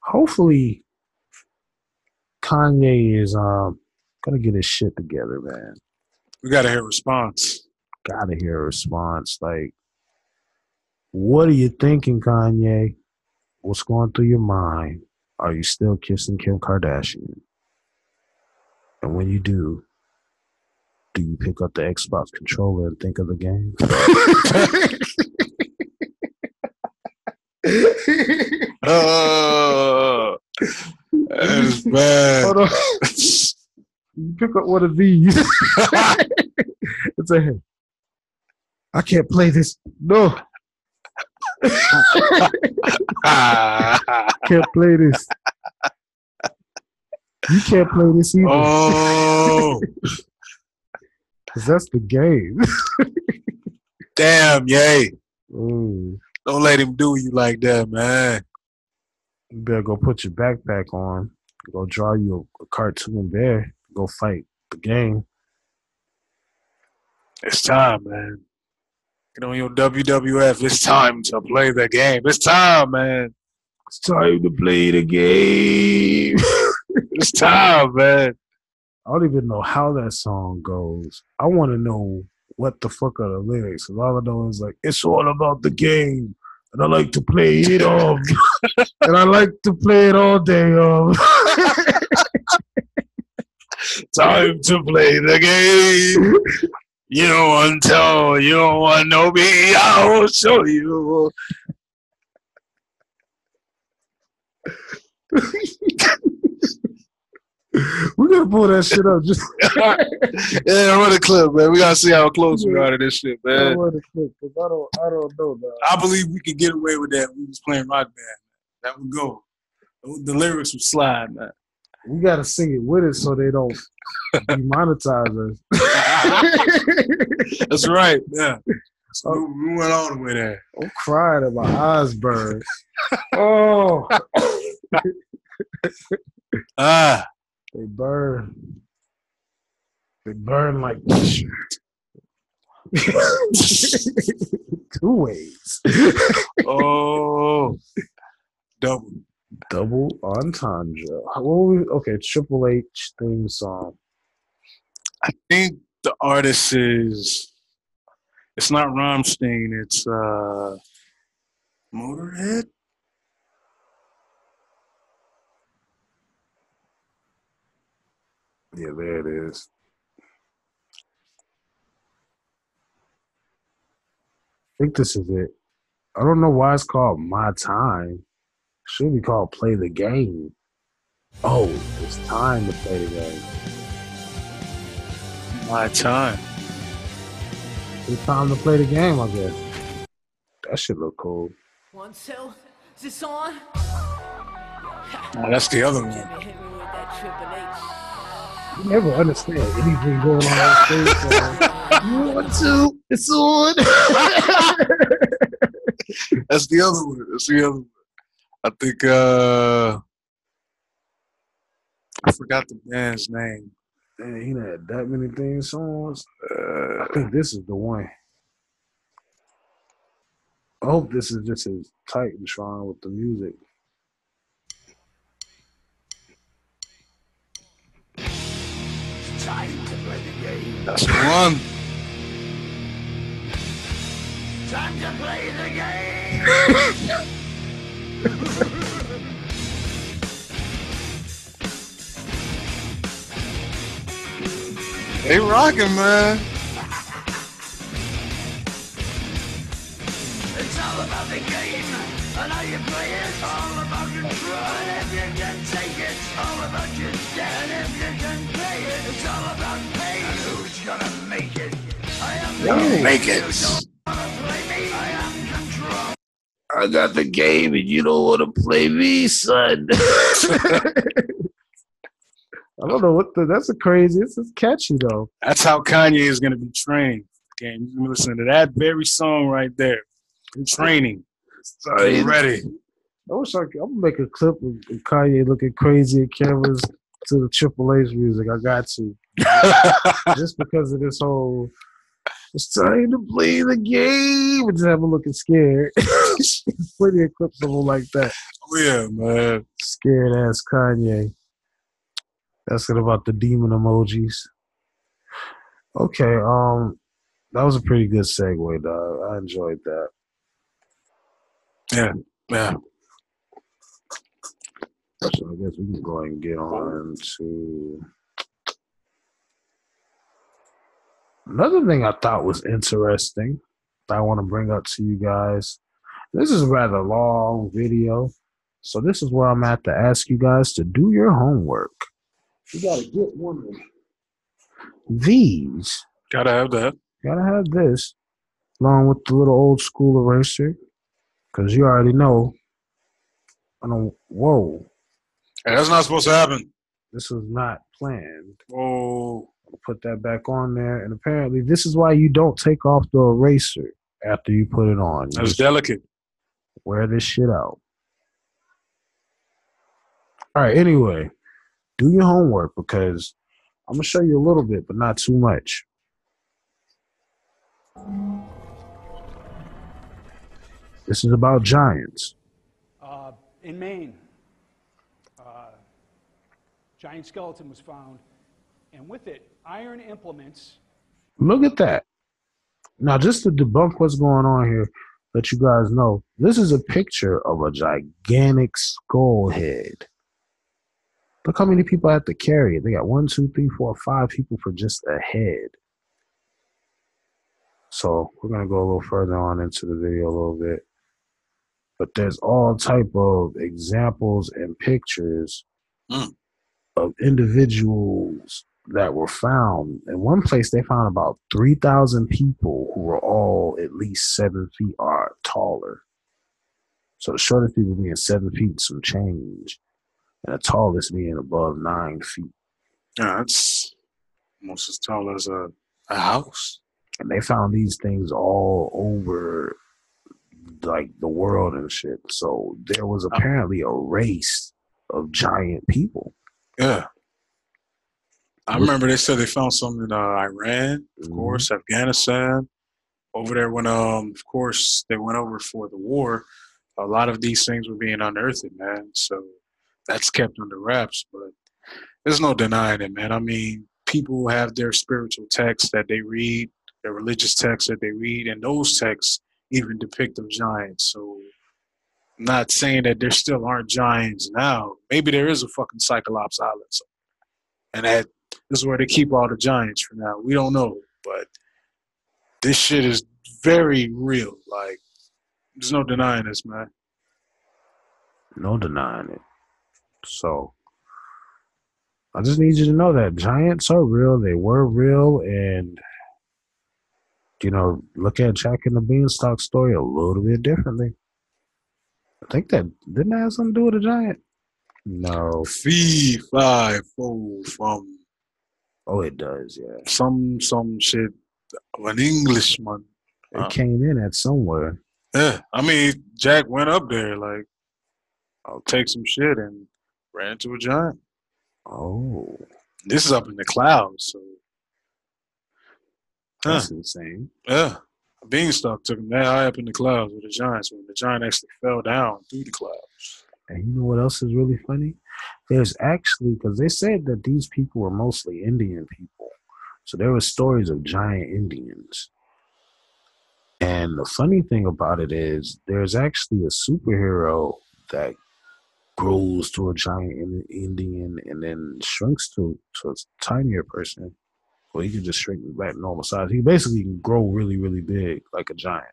hopefully Kanye is um gonna get his shit together, man. We gotta hear a response. Gotta hear a response. Like, what are you thinking, Kanye? What's going through your mind? Are you still kissing Kim Kardashian? And when you do, do you pick up the Xbox controller and think of the game? Oh, that's bad. Hold on. you pick up one of these and say, hey, I can't play this. No. can't play this. You can't play this either. oh, Cause that's the game. damn, yay. Ooh. Don't let him do you like that, man. You better go put your backpack on. Go draw you a, a cartoon bear. Go fight the game. It's time, man. Get on your WWF. It's time to play the game. It's time, man. It's time to play the game. It's time, man. I don't even know how that song goes. I want to know what the fuck are the lyrics. all I know is like, it's all about the game. And I like to play it off. and I like to play it all day off. Time to play the game. You don't want to, tell, you don't want to know me. I'll show you. we gotta pull that shit up. Just yeah, run the clip, man. We gotta see how close we are to this shit, man. run the clip, 'cause I don't, I don't know. Dog. I believe we could get away with that. We was playing rock band. That would go. The lyrics would slide, man. We gotta sing it with it so they don't demonetize us. That's right. Yeah. So we, we went all the way there. I'm crying eyes burn. oh, Ah, they burn. They burn like two ways. oh, double. Double entendre. What we, okay, Triple H theme song. I think the artist is. It's not Rammstein. It's uh, Motorhead. Yeah, there it is. I think this is it. I don't know why it's called My Time. Should be called Play the Game. Oh, it's time to play the game. My time. It's time to play the game, I guess. That should look cool. One, two, is this on? Oh, that's the other one. You never understand anything going on on stage. man. You want to? It's on. That's the other one. That's the other one. I think uh I forgot the band's name. Damn, he had that many theme songs. Uh, I think this is the one. I hope this is just his Titantron with the music. That's the one. Time to play the game. They rocking, man. It's all about the game and how you play it. It's all about control. And if you can take it, it's all about your debt. And if you can pay it, it's all about pain. And who's gonna make it? I am the game. Make it. don't wanna play me. I. I got the game and you don't want to play me, son. I don't know what the. That's a crazy. It's, it's catchy though. That's how Kanye is gonna be trained. Okay, you can listen to that very song right there. Training. Sorry. Get ready. I wish I could. I'm gonna make a clip of Kanye looking crazy at cameras to the Triple H music. I got to just because of this whole. It's time to play the game and just have him looking scared. Plenty of clips of him like that. Oh yeah, man. Scared ass Kanye. That's it about the demon emojis. Okay, um, that was a pretty good segue, dog. I enjoyed that. Yeah, yeah. So I guess we can go ahead and get on to another thing I thought was interesting that I want to bring up to you guys. This is a rather long video, so this is where I'm at to ask you guys to do your homework. You gotta get one of these. Gotta have that. Gotta have this, along with the little old school eraser, because you already know. I don't. Whoa, Hey, that's not supposed to happen. this was not planned. Oh, I'll put that back on there. And apparently, this is why you don't take off the eraser after you put it on. That's just delicate. wear this shit out. All right. Anyway, do your homework because I'm gonna show you a little bit, but not too much. This is about giants. Uh, in Maine, uh, giant skeleton was found, and with it, iron implements. Look at that. Now, just to debunk what's going on here, let you guys know this is a picture of a gigantic skull head. Look how many people have to carry it. They got one, two, three, four, five people for just a head. So we're gonna go a little further on into the video a little bit. But there's all type of examples and pictures Mm. of individuals that were found. In one place, they found about 3,000 people who were all at least seven feet or taller. So the shortest people being seven feet, some change, and the tallest being above nine feet. Yeah, that's almost as tall as a, a house. And they found these things all over like the world and shit. So there was apparently a race of giant people. Yeah. I remember they said they found some in uh, Iran, of Mhm. course, Afghanistan. Over there, when um, of course, they went over for the war, a lot of these things were being unearthed, man. So that's kept under wraps. But there's no denying it, man. I mean, people have their spiritual texts that they read, their religious texts that they read, and those texts even depict of giants. So I'm not saying that there still aren't giants now. Maybe there is a fucking Cyclops Island, so- and that is where they keep all the giants for now. We don't know, but this shit is very real. Like, there's no denying this, man. No denying it. So I just need you to know that giants are real. They were real, and you know, look at Jack and the Beanstalk story a little bit differently. I think that didn't that have something to do with a giant. No. Fee, fi, fo, from Oh, it does. Yeah, some some shit of an Englishman. it Wow. came in at somewhere. Yeah, I mean, Jack went up there like, I'll take some shit and ran into a giant. Oh, This is up in the clouds, so Huh. that's insane. yeah. A beanstalk took him that high up in the clouds with the giants when the giant actually fell down through the clouds. And you know what else is really funny? There's actually because they said that these people were mostly Indian people. So there were stories of giant Indians. And the funny thing about it is, there's actually a superhero that grows to a giant Indian and then shrinks to, to a tinier person. Well, he can just shrink back to normal size. He basically can grow really, really big like a giant.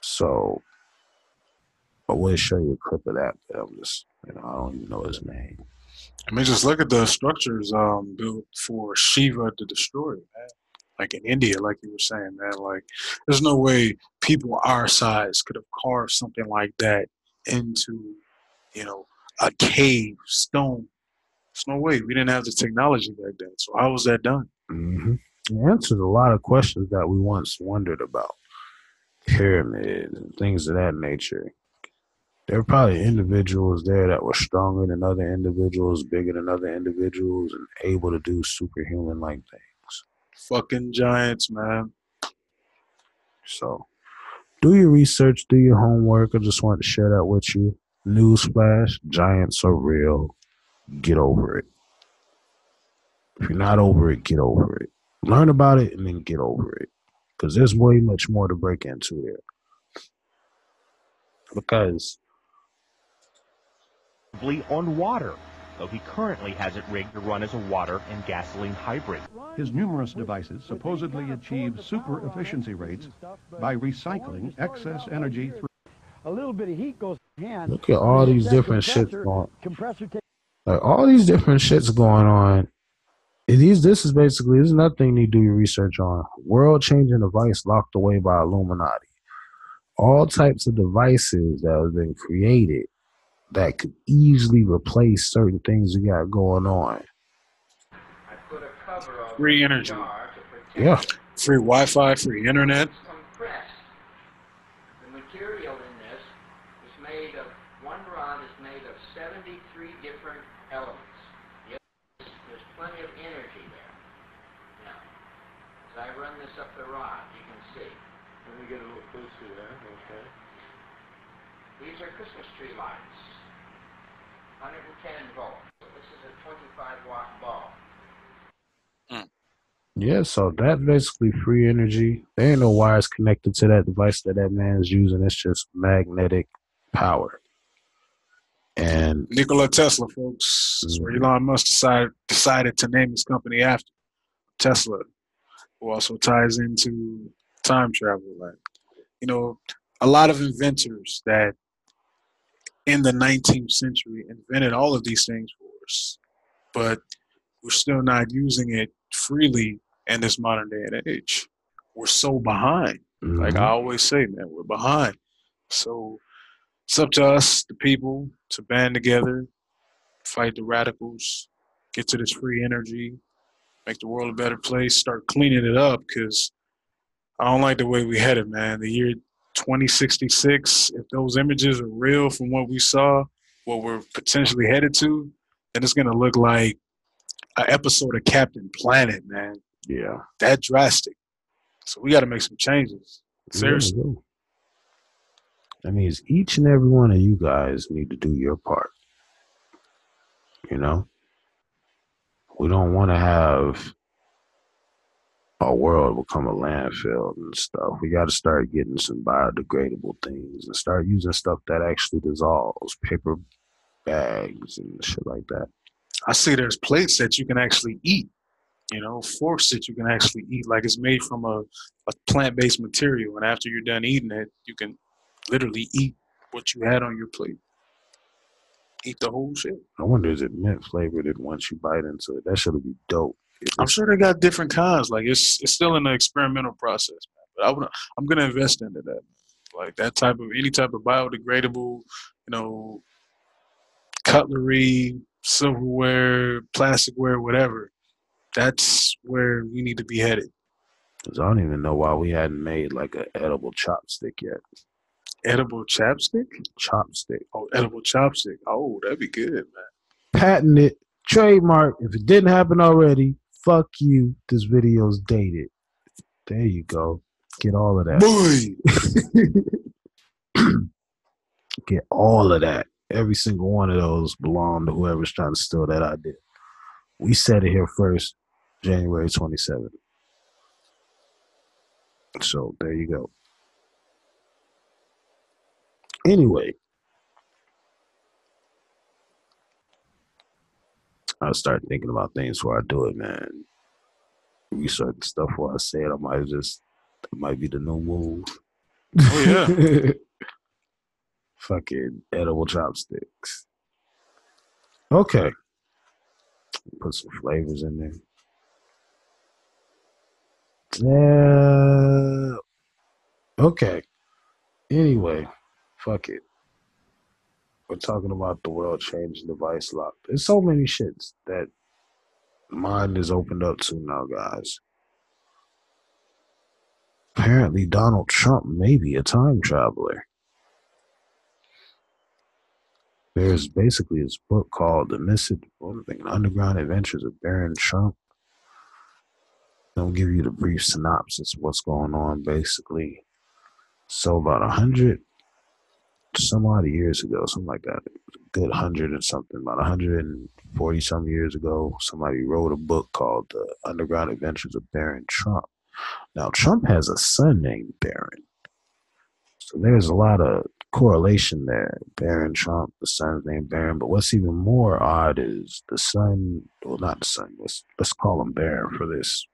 So I will show you a clip of that, but I'm just, you know, I don't even know his name. I mean, just look at the structures um, built for Shiva the Destroyer, man. Like in India, like you were saying, man. Like, there's no way people our size could have carved something like that into, you know, a cave, stone. There's no way. We didn't have the technology back then. So how was that done? hmm It answers a lot of questions that we once wondered about pyramids and things of that nature. There were probably individuals there that were stronger than other individuals, bigger than other individuals, and able to do superhuman like things. Fucking giants, man. So do your research, do your homework. I just wanted to share that with you. Newsflash, giants are real. Get over it. If you're not over it, get over it. Learn about it and then get over it. Because there's way much more to break into there. Because on water, though he currently has it rigged to run as a water and gasoline hybrid. His numerous devices supposedly achieve super efficiency rates by recycling excess energy through. A little bit of heat goes hand. look at all these different shits compressor, going compressor takes like all these different shits going on. These this is basically this is nothing you do your research on. World changing device locked away by Illuminati. All types of devices that have been created that could easily replace certain things we got going on. Free energy. Yeah. Free Wi Fi, free internet. The material in this is made of, one rod is made of 73 different elements. The other- There's plenty of energy there. Now, as I run this up the rod, you can see. Let me get a little closer there, okay. These are Christmas tree lights. 110 volts. This is a 25 watt bulb. Yeah, so that's basically free energy. There ain't no wires connected to that device that that man's using. It's just magnetic power. And Nikola Tesla, folks. is where mm-hmm. Elon Musk decided, decided to name his company after Tesla, who also ties into time travel. Like, you know, a lot of inventors that in the 19th century invented all of these things for us, but we're still not using it freely in this modern day and age. We're so behind. Like mm-hmm. I always say, man, we're behind. So it's up to us, the people, to band together, fight the radicals, get to this free energy, make the world a better place, start cleaning it up because I don't like the way we headed, man. The year 2066, if those images are real from what we saw, what we're potentially headed to, then it's going to look like an episode of Captain Planet, man. Yeah. That drastic. So we got to make some changes. Seriously. Yeah. That means each and every one of you guys need to do your part. You know? We don't want to have our world become a landfill and stuff. We got to start getting some biodegradable things and start using stuff that actually dissolves, paper bags and shit like that. I see there's plates that you can actually eat, you know, forks that you can actually eat. Like it's made from a, a plant based material. And after you're done eating it, you can literally eat what you had on your plate. Eat the whole shit. I wonder is it mint flavored and once you bite into it? That should be dope. I'm sure they got different kinds. Like it's it's still in the experimental process, man. But I would I'm gonna invest into that. Like that type of any type of biodegradable, you know, cutlery, silverware, plasticware, whatever. That's where we need to be headed. 'cause I don't even know why we hadn't made like an edible chopstick yet. Edible chapstick? Chopstick. Oh, edible chopstick. Oh, that'd be good, man. Patent it, trademark. If it didn't happen already, fuck you. This video's dated. There you go. Get all of that. Boy. Get all of that. Every single one of those belong to whoever's trying to steal that idea. We said it here first. January 27th. So there you go. Anyway, I start thinking about things before I do it, man. Research stuff while I say it. I might just, it might be the new move. Oh, yeah. Fucking edible chopsticks. Okay. Put some flavors in there. Yeah. Okay. Anyway, fuck it. We're talking about the world changing device lock. There's so many shits that mind is opened up to now, guys. Apparently, Donald Trump may be a time traveler. There's basically this book called The Missing Underground Adventures of Baron Trump. I'll give you the brief synopsis of what's going on, basically. So, about a hundred some odd years ago, something like that, a good hundred and something, about 140 some years ago, somebody wrote a book called The Underground Adventures of Baron Trump. Now, Trump has a son named Barron. So there's a lot of correlation there. Baron Trump, the son's named Barron. But what's even more odd is the son, well, not the son, let's, let's call him Baron for this.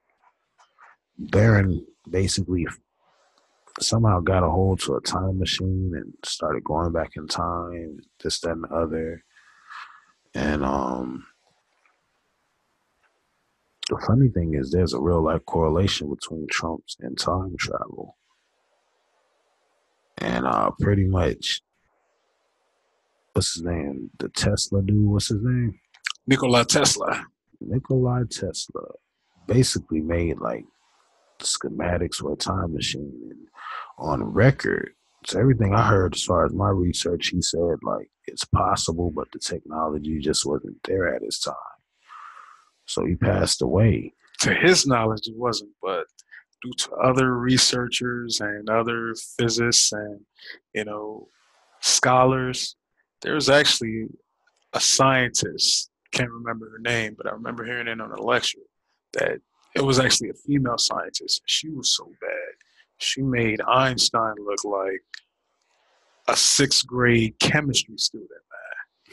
Baron basically somehow got a hold to a time machine and started going back in time, this, that, and the other. And um the funny thing is there's a real life correlation between Trump's and time travel. And uh pretty much what's his name? The Tesla dude, what's his name? Nikola Tesla. Nikola Tesla basically made like schematics for a time machine and on record. So everything I heard as far as my research, he said like it's possible, but the technology just wasn't there at his time. So he passed away. To his knowledge, it wasn't, but due to other researchers and other physicists and you know scholars, there's actually a scientist. Can't remember her name, but I remember hearing it on a lecture that it was actually a female scientist. She was so bad. She made Einstein look like a sixth grade chemistry student.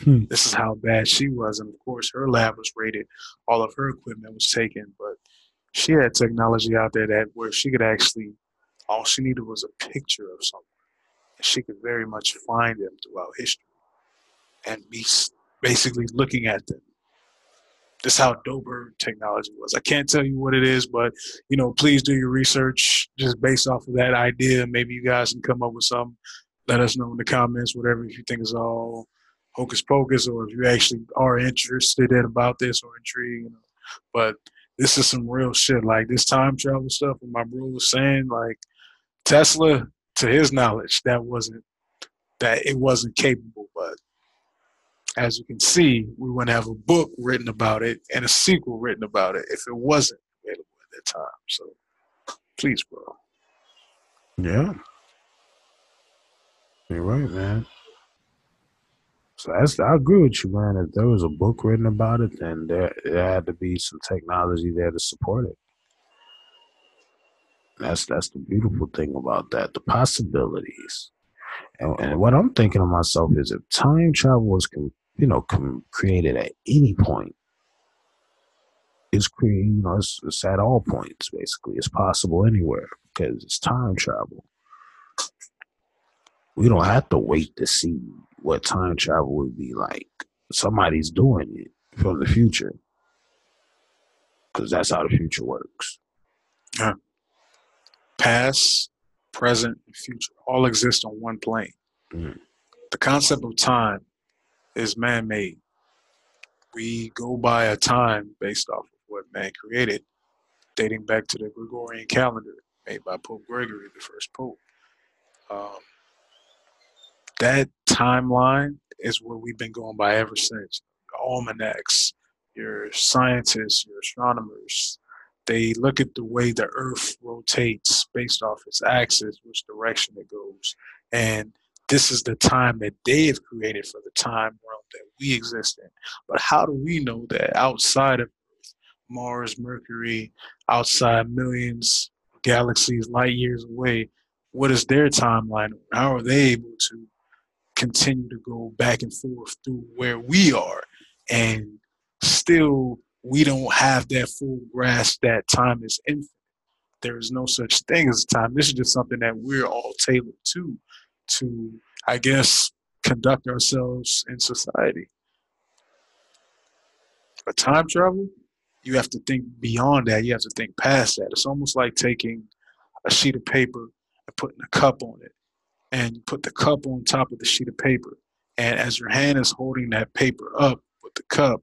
Hmm. This is how bad she was. And of course, her lab was raided. All of her equipment was taken. But she had technology out there that where she could actually, all she needed was a picture of someone. And she could very much find them throughout history and be basically looking at them this how Dober technology was. I can't tell you what it is, but you know, please do your research just based off of that idea. Maybe you guys can come up with something. Let us know in the comments, whatever if you think is all hocus pocus, or if you actually are interested in about this or intrigued. You know. But this is some real shit. Like this time travel stuff. And my bro was saying, like Tesla, to his knowledge, that wasn't that it wasn't capable, but as you can see, we wouldn't have a book written about it and a sequel written about it if it wasn't available at that time. So please, bro. Yeah. You're right, man. So that's I agree with you, man. If there was a book written about it, then there, there had to be some technology there to support it. That's that's the beautiful thing about that, the possibilities. And, and what I'm thinking of myself is if time travel was, com, you know, created at any point, is created, you know, it's, it's at all points basically. It's possible anywhere because it's time travel. We don't have to wait to see what time travel would be like. Somebody's doing it from the future because that's how the future works. Yeah. Past, present, future all exist on one plane. Mm. The concept of time is man made. We go by a time based off of what man created, dating back to the Gregorian calendar made by Pope Gregory, the first pope. Um, that timeline is what we've been going by ever since. Almanacs, your scientists, your astronomers, they look at the way the earth rotates based off its axis, which direction it goes. And this is the time that they have created for the time realm that we exist in. But how do we know that outside of Mars, Mercury, outside millions galaxies, light years away. What is their timeline? How are they able to continue to go back and forth through where we are? And still, we don't have that full grasp that time is infinite. There is no such thing as time. This is just something that we're all tailored to, to, I guess, conduct ourselves in society. But time travel, you have to think beyond that. You have to think past that. It's almost like taking a sheet of paper and putting a cup on it. And you put the cup on top of the sheet of paper. And as your hand is holding that paper up with the cup,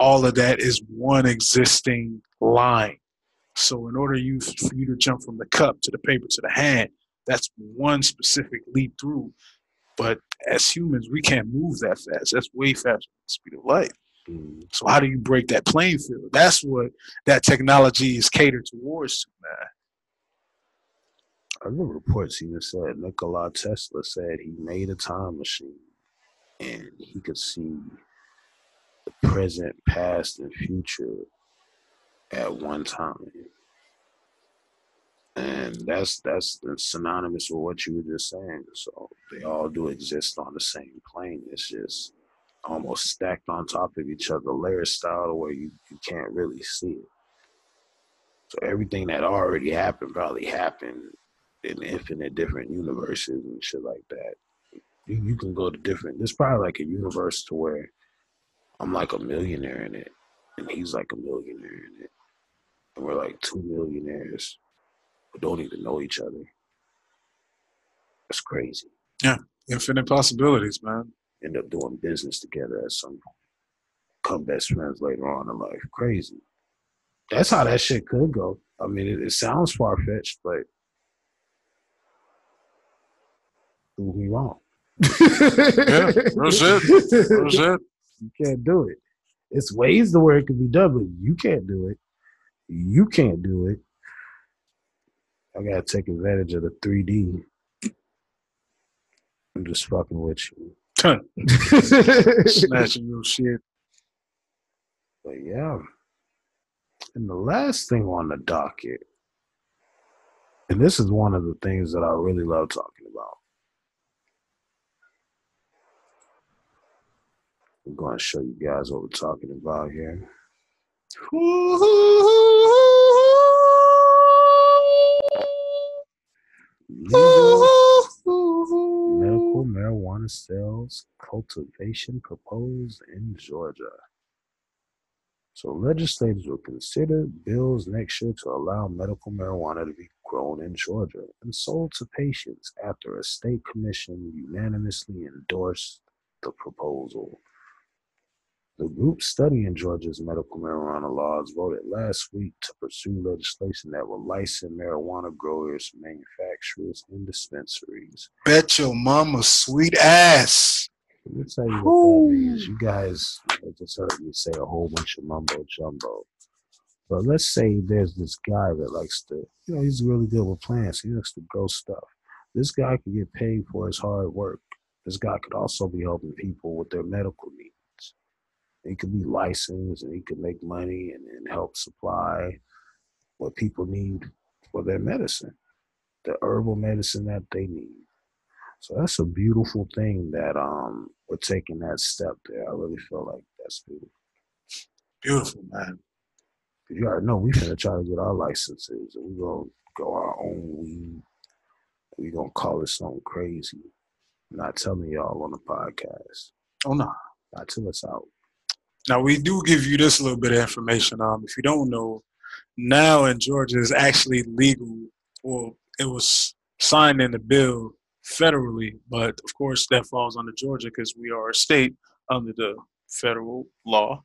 all of that is one existing line. So in order you for you to jump from the cup to the paper to the hand, that's one specific leap through. But as humans, we can't move that fast. That's way faster than the speed of light. Mm-hmm. So how do you break that playing field? That's what that technology is catered towards, man. I remember reports even said Nikola Tesla said he made a time machine and he could see the present, past, and future at one time. And that's that's synonymous with what you were just saying. So they all do exist on the same plane. It's just almost stacked on top of each other, layer style to where you, you can't really see it. So everything that already happened probably happened in infinite different universes and shit like that. You, you can go to different. There's probably like a universe to where I'm like a millionaire in it, and he's like a millionaire in it, and we're like two millionaires who don't even know each other. That's crazy. Yeah, infinite possibilities, man. End up doing business together at some point. Come best friends later on in life. Crazy. That's how that shit could go. I mean, it, it sounds far fetched, but prove me wrong. yeah, real shit. Real shit. You can't do it. It's ways to where it can be done, but you can't do it. You can't do it. I gotta take advantage of the 3D. I'm just fucking with you. Smashing your shit. But yeah. And the last thing on the docket, and this is one of the things that I really love talking about. I'm going to show you guys what we're talking about here. Legal medical marijuana sales cultivation proposed in Georgia. So legislators will consider bills next year to allow medical marijuana to be grown in Georgia and sold to patients after a state commission unanimously endorsed the proposal. The group studying Georgia's medical marijuana laws voted last week to pursue legislation that will license marijuana growers, manufacturers, and dispensaries. Bet your mama sweet ass. Let me tell you what that means. You guys just heard me say a whole bunch of mumbo jumbo. But let's say there's this guy that likes to, you know, he's really good with plants. He likes to grow stuff. This guy could get paid for his hard work. This guy could also be helping people with their medical needs. He could be licensed and he could make money and, and help supply what people need for their medicine, the herbal medicine that they need. So that's a beautiful thing that um we're taking that step there. I really feel like that's beautiful. Beautiful, man. You already know we're gonna try to get our licenses and we gonna grow our own weed. We're gonna call it something crazy. I'm not telling y'all on the podcast. Oh no. Not till it's out. Now we do give you this little bit of information. Um, if you don't know, now in Georgia is actually legal. Well, it was signed in the bill federally, but of course that falls under Georgia because we are a state under the federal law.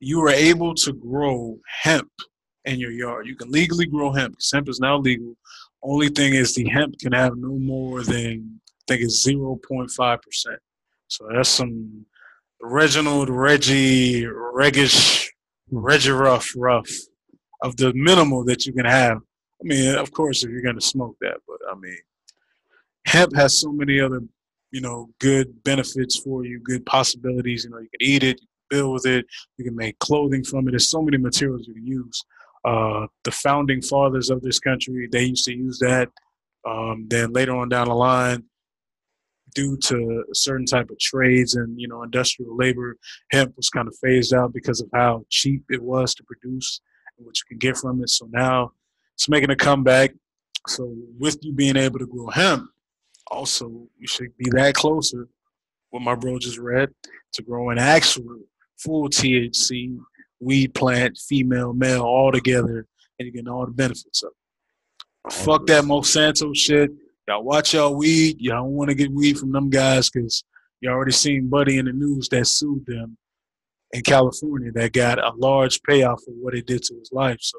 You are able to grow hemp in your yard. You can legally grow hemp because hemp is now legal. Only thing is the hemp can have no more than I think it's zero point five percent. So that's some Reginald Reggie Reggish Reggie Ruff Ruff of the minimal that you can have. I mean, of course, if you're going to smoke that, but I mean, hemp has so many other, you know, good benefits for you, good possibilities. You know, you can eat it, build with it. You can make clothing from it. There's so many materials you can use. Uh, the founding fathers of this country, they used to use that. Um, then later on down the line, due to a certain type of trades and you know industrial labor, hemp was kind of phased out because of how cheap it was to produce and what you can get from it. So now it's making a comeback. So with you being able to grow hemp, also you should be that closer. What my bro just read to grow an actual full THC weed plant, female, male, all together, and you get all the benefits of it. Fuck that Monsanto shit. Y'all watch y'all weed. Y'all don't want to get weed from them guys because you already seen Buddy in the news that sued them in California that got a large payoff for what it did to his life. So,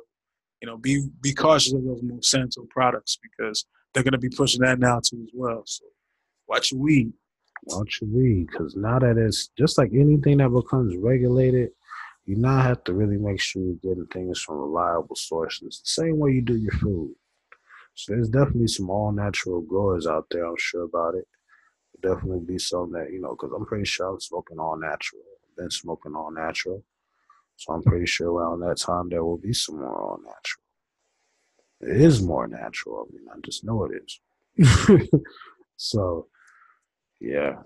you know, be be cautious of those Monsanto products because they're gonna be pushing that now too as well. So watch your weed. Watch your weed, because now that it's just like anything that becomes regulated, you now have to really make sure you're getting things from reliable sources. The same way you do your food. So there's definitely some all natural growers out there. I'm sure about it. Definitely be some that you know, because I'm pretty sure I'm smoking all natural. I've been smoking all natural, so I'm pretty sure around that time there will be some more all natural. It is more natural. I mean, I just know it is. so, yeah,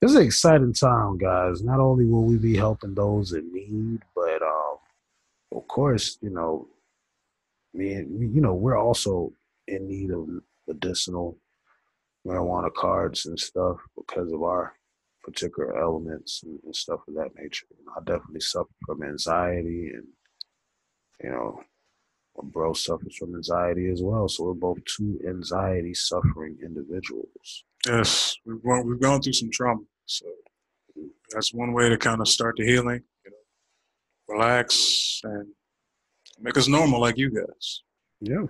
it's an exciting time, guys. Not only will we be helping those in need, but um, of course, you know, me and you know, we're also in need of medicinal marijuana cards and stuff because of our particular elements and, and stuff of that nature. You know, I definitely suffer from anxiety and you know, my bro suffers from anxiety as well. So we're both two anxiety suffering individuals. Yes, we've gone, we've gone through some trauma, so that's one way to kind of start the healing. You know, relax and make us normal like you guys. Yeah.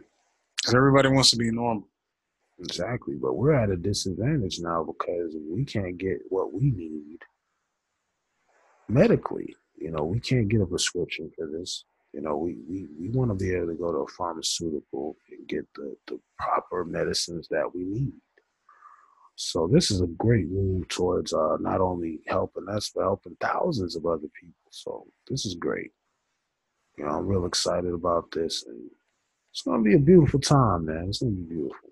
Because everybody wants to be normal. Exactly, but we're at a disadvantage now because we can't get what we need medically. You know, we can't get a prescription for this. You know, we, we, we want to be able to go to a pharmaceutical and get the, the proper medicines that we need. So this is a great move towards uh, not only helping us, but helping thousands of other people. So this is great. You know, I'm real excited about this, and it's gonna be a beautiful time, man. It's gonna be beautiful.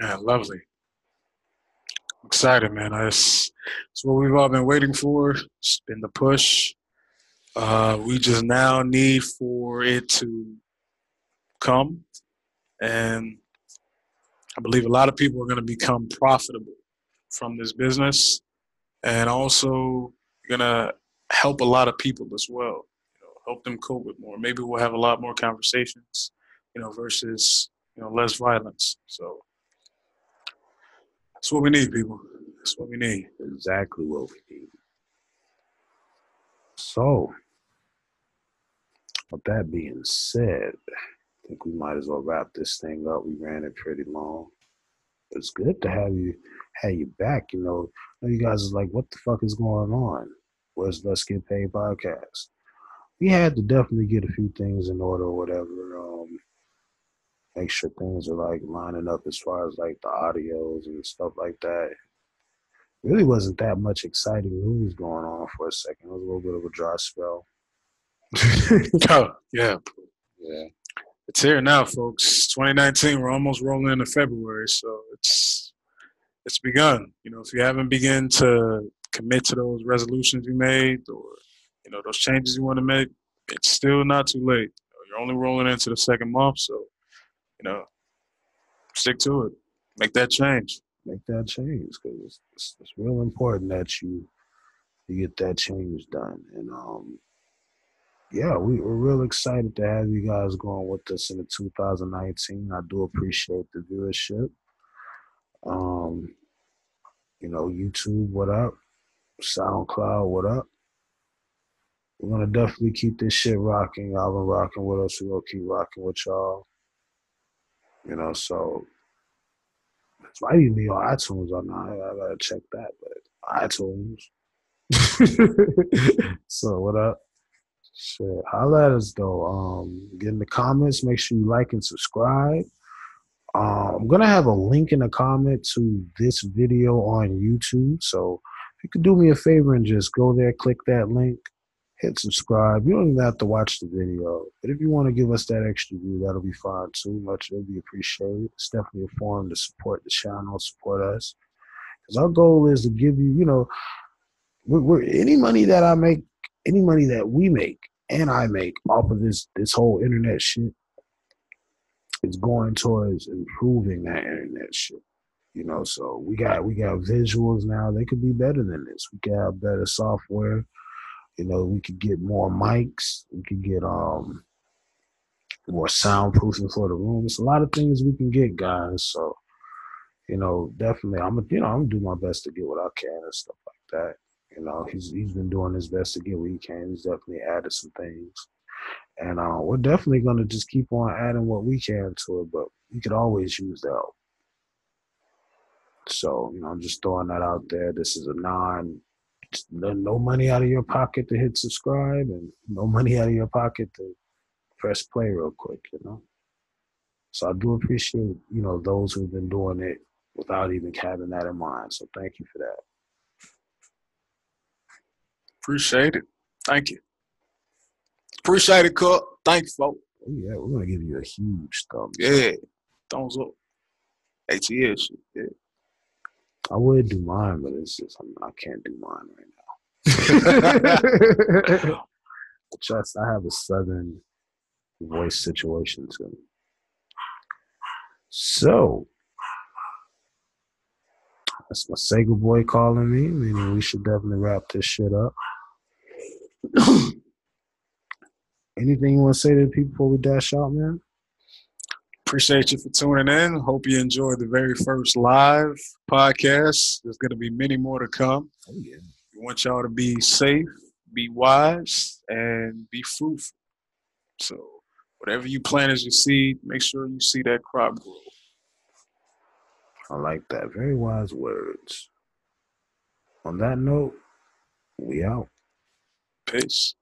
Man, lovely. Excited, man. It's, it's what we've all been waiting for. It's been the push. Uh, we just now need for it to come, and I believe a lot of people are going to become profitable from this business, and also going to help a lot of people as well. You know, help them cope with more. Maybe we'll have a lot more conversations, you know, versus you know less violence. So that's what we need, people. That's what we need. Exactly what we need. So, with that being said, I think we might as well wrap this thing up. We ran it pretty long. It's good to have you have you back. You know, you guys is like, what the fuck is going on? Where's Let's Get Paid podcast? We had to definitely get a few things in order or whatever. Um, make sure things are like lining up as far as like the audios and stuff like that. Really wasn't that much exciting news going on for a second. It was a little bit of a dry spell. oh, yeah. Yeah. It's here now, folks. 2019. We're almost rolling into February, so it's it's begun. You know, if you haven't begun to commit to those resolutions you made, or you know those changes you want to make, it's still not too late. You're only rolling into the second month, so you know, stick to it. Make that change. Make that change because it's, it's, it's real important that you you get that change done. And um, yeah, we, we're real excited to have you guys going with us in the 2019. I do appreciate the viewership. Um, you know, YouTube, what up? SoundCloud, what up? We're gonna definitely keep this shit rocking. Y'all been rocking with us. We're gonna keep rocking with y'all. You know, so it's might even be on iTunes or not. I gotta check that, but iTunes. so what up? Shit, holla at us though. Um, get in the comments. Make sure you like and subscribe. Um, I'm gonna have a link in the comment to this video on YouTube. So if you could do me a favor and just go there, click that link, hit subscribe. You don't even have to watch the video, but if you want to give us that extra view, that'll be fine too. Much it'll be appreciated. It's definitely a form to support the channel, support us, because our goal is to give you, you know, we're, we're any money that I make, any money that we make and I make off of this this whole internet shit is going towards improving that internet shit. You know, so we got we got visuals now. They could be better than this. We got better software. You know, we could get more mics. We could get um more soundproofing for the room. It's a lot of things we can get, guys. So, you know, definitely, I'm you know I'm gonna do my best to get what I can and stuff like that. You know, he's he's been doing his best to get what he can. He's definitely added some things, and uh, we're definitely gonna just keep on adding what we can to it. But we could always use the help. So, you know, I'm just throwing that out there. This is a non, no no money out of your pocket to hit subscribe, and no money out of your pocket to press play real quick. You know. So I do appreciate you know those who've been doing it without even having that in mind. So thank you for that. Appreciate it. Thank you. Appreciate it, Cook. Thank you, folks. Oh, yeah, we're gonna give you a huge thumbs. Yeah. Thumbs up. ATL shit. Yeah. I would do mine, but it's just I'm, I can't do mine right now. Just I have a southern voice situation too. So that's my Sega boy calling me. Meaning we should definitely wrap this shit up. Anything you want to say to the people before we dash out, man? Appreciate you for tuning in. Hope you enjoyed the very first live podcast. There's going to be many more to come. Oh, yeah. We want y'all to be safe, be wise, and be fruitful. So, whatever you plant as your seed, make sure you see that crop grow. I like that. Very wise words. On that note, we out. Peace.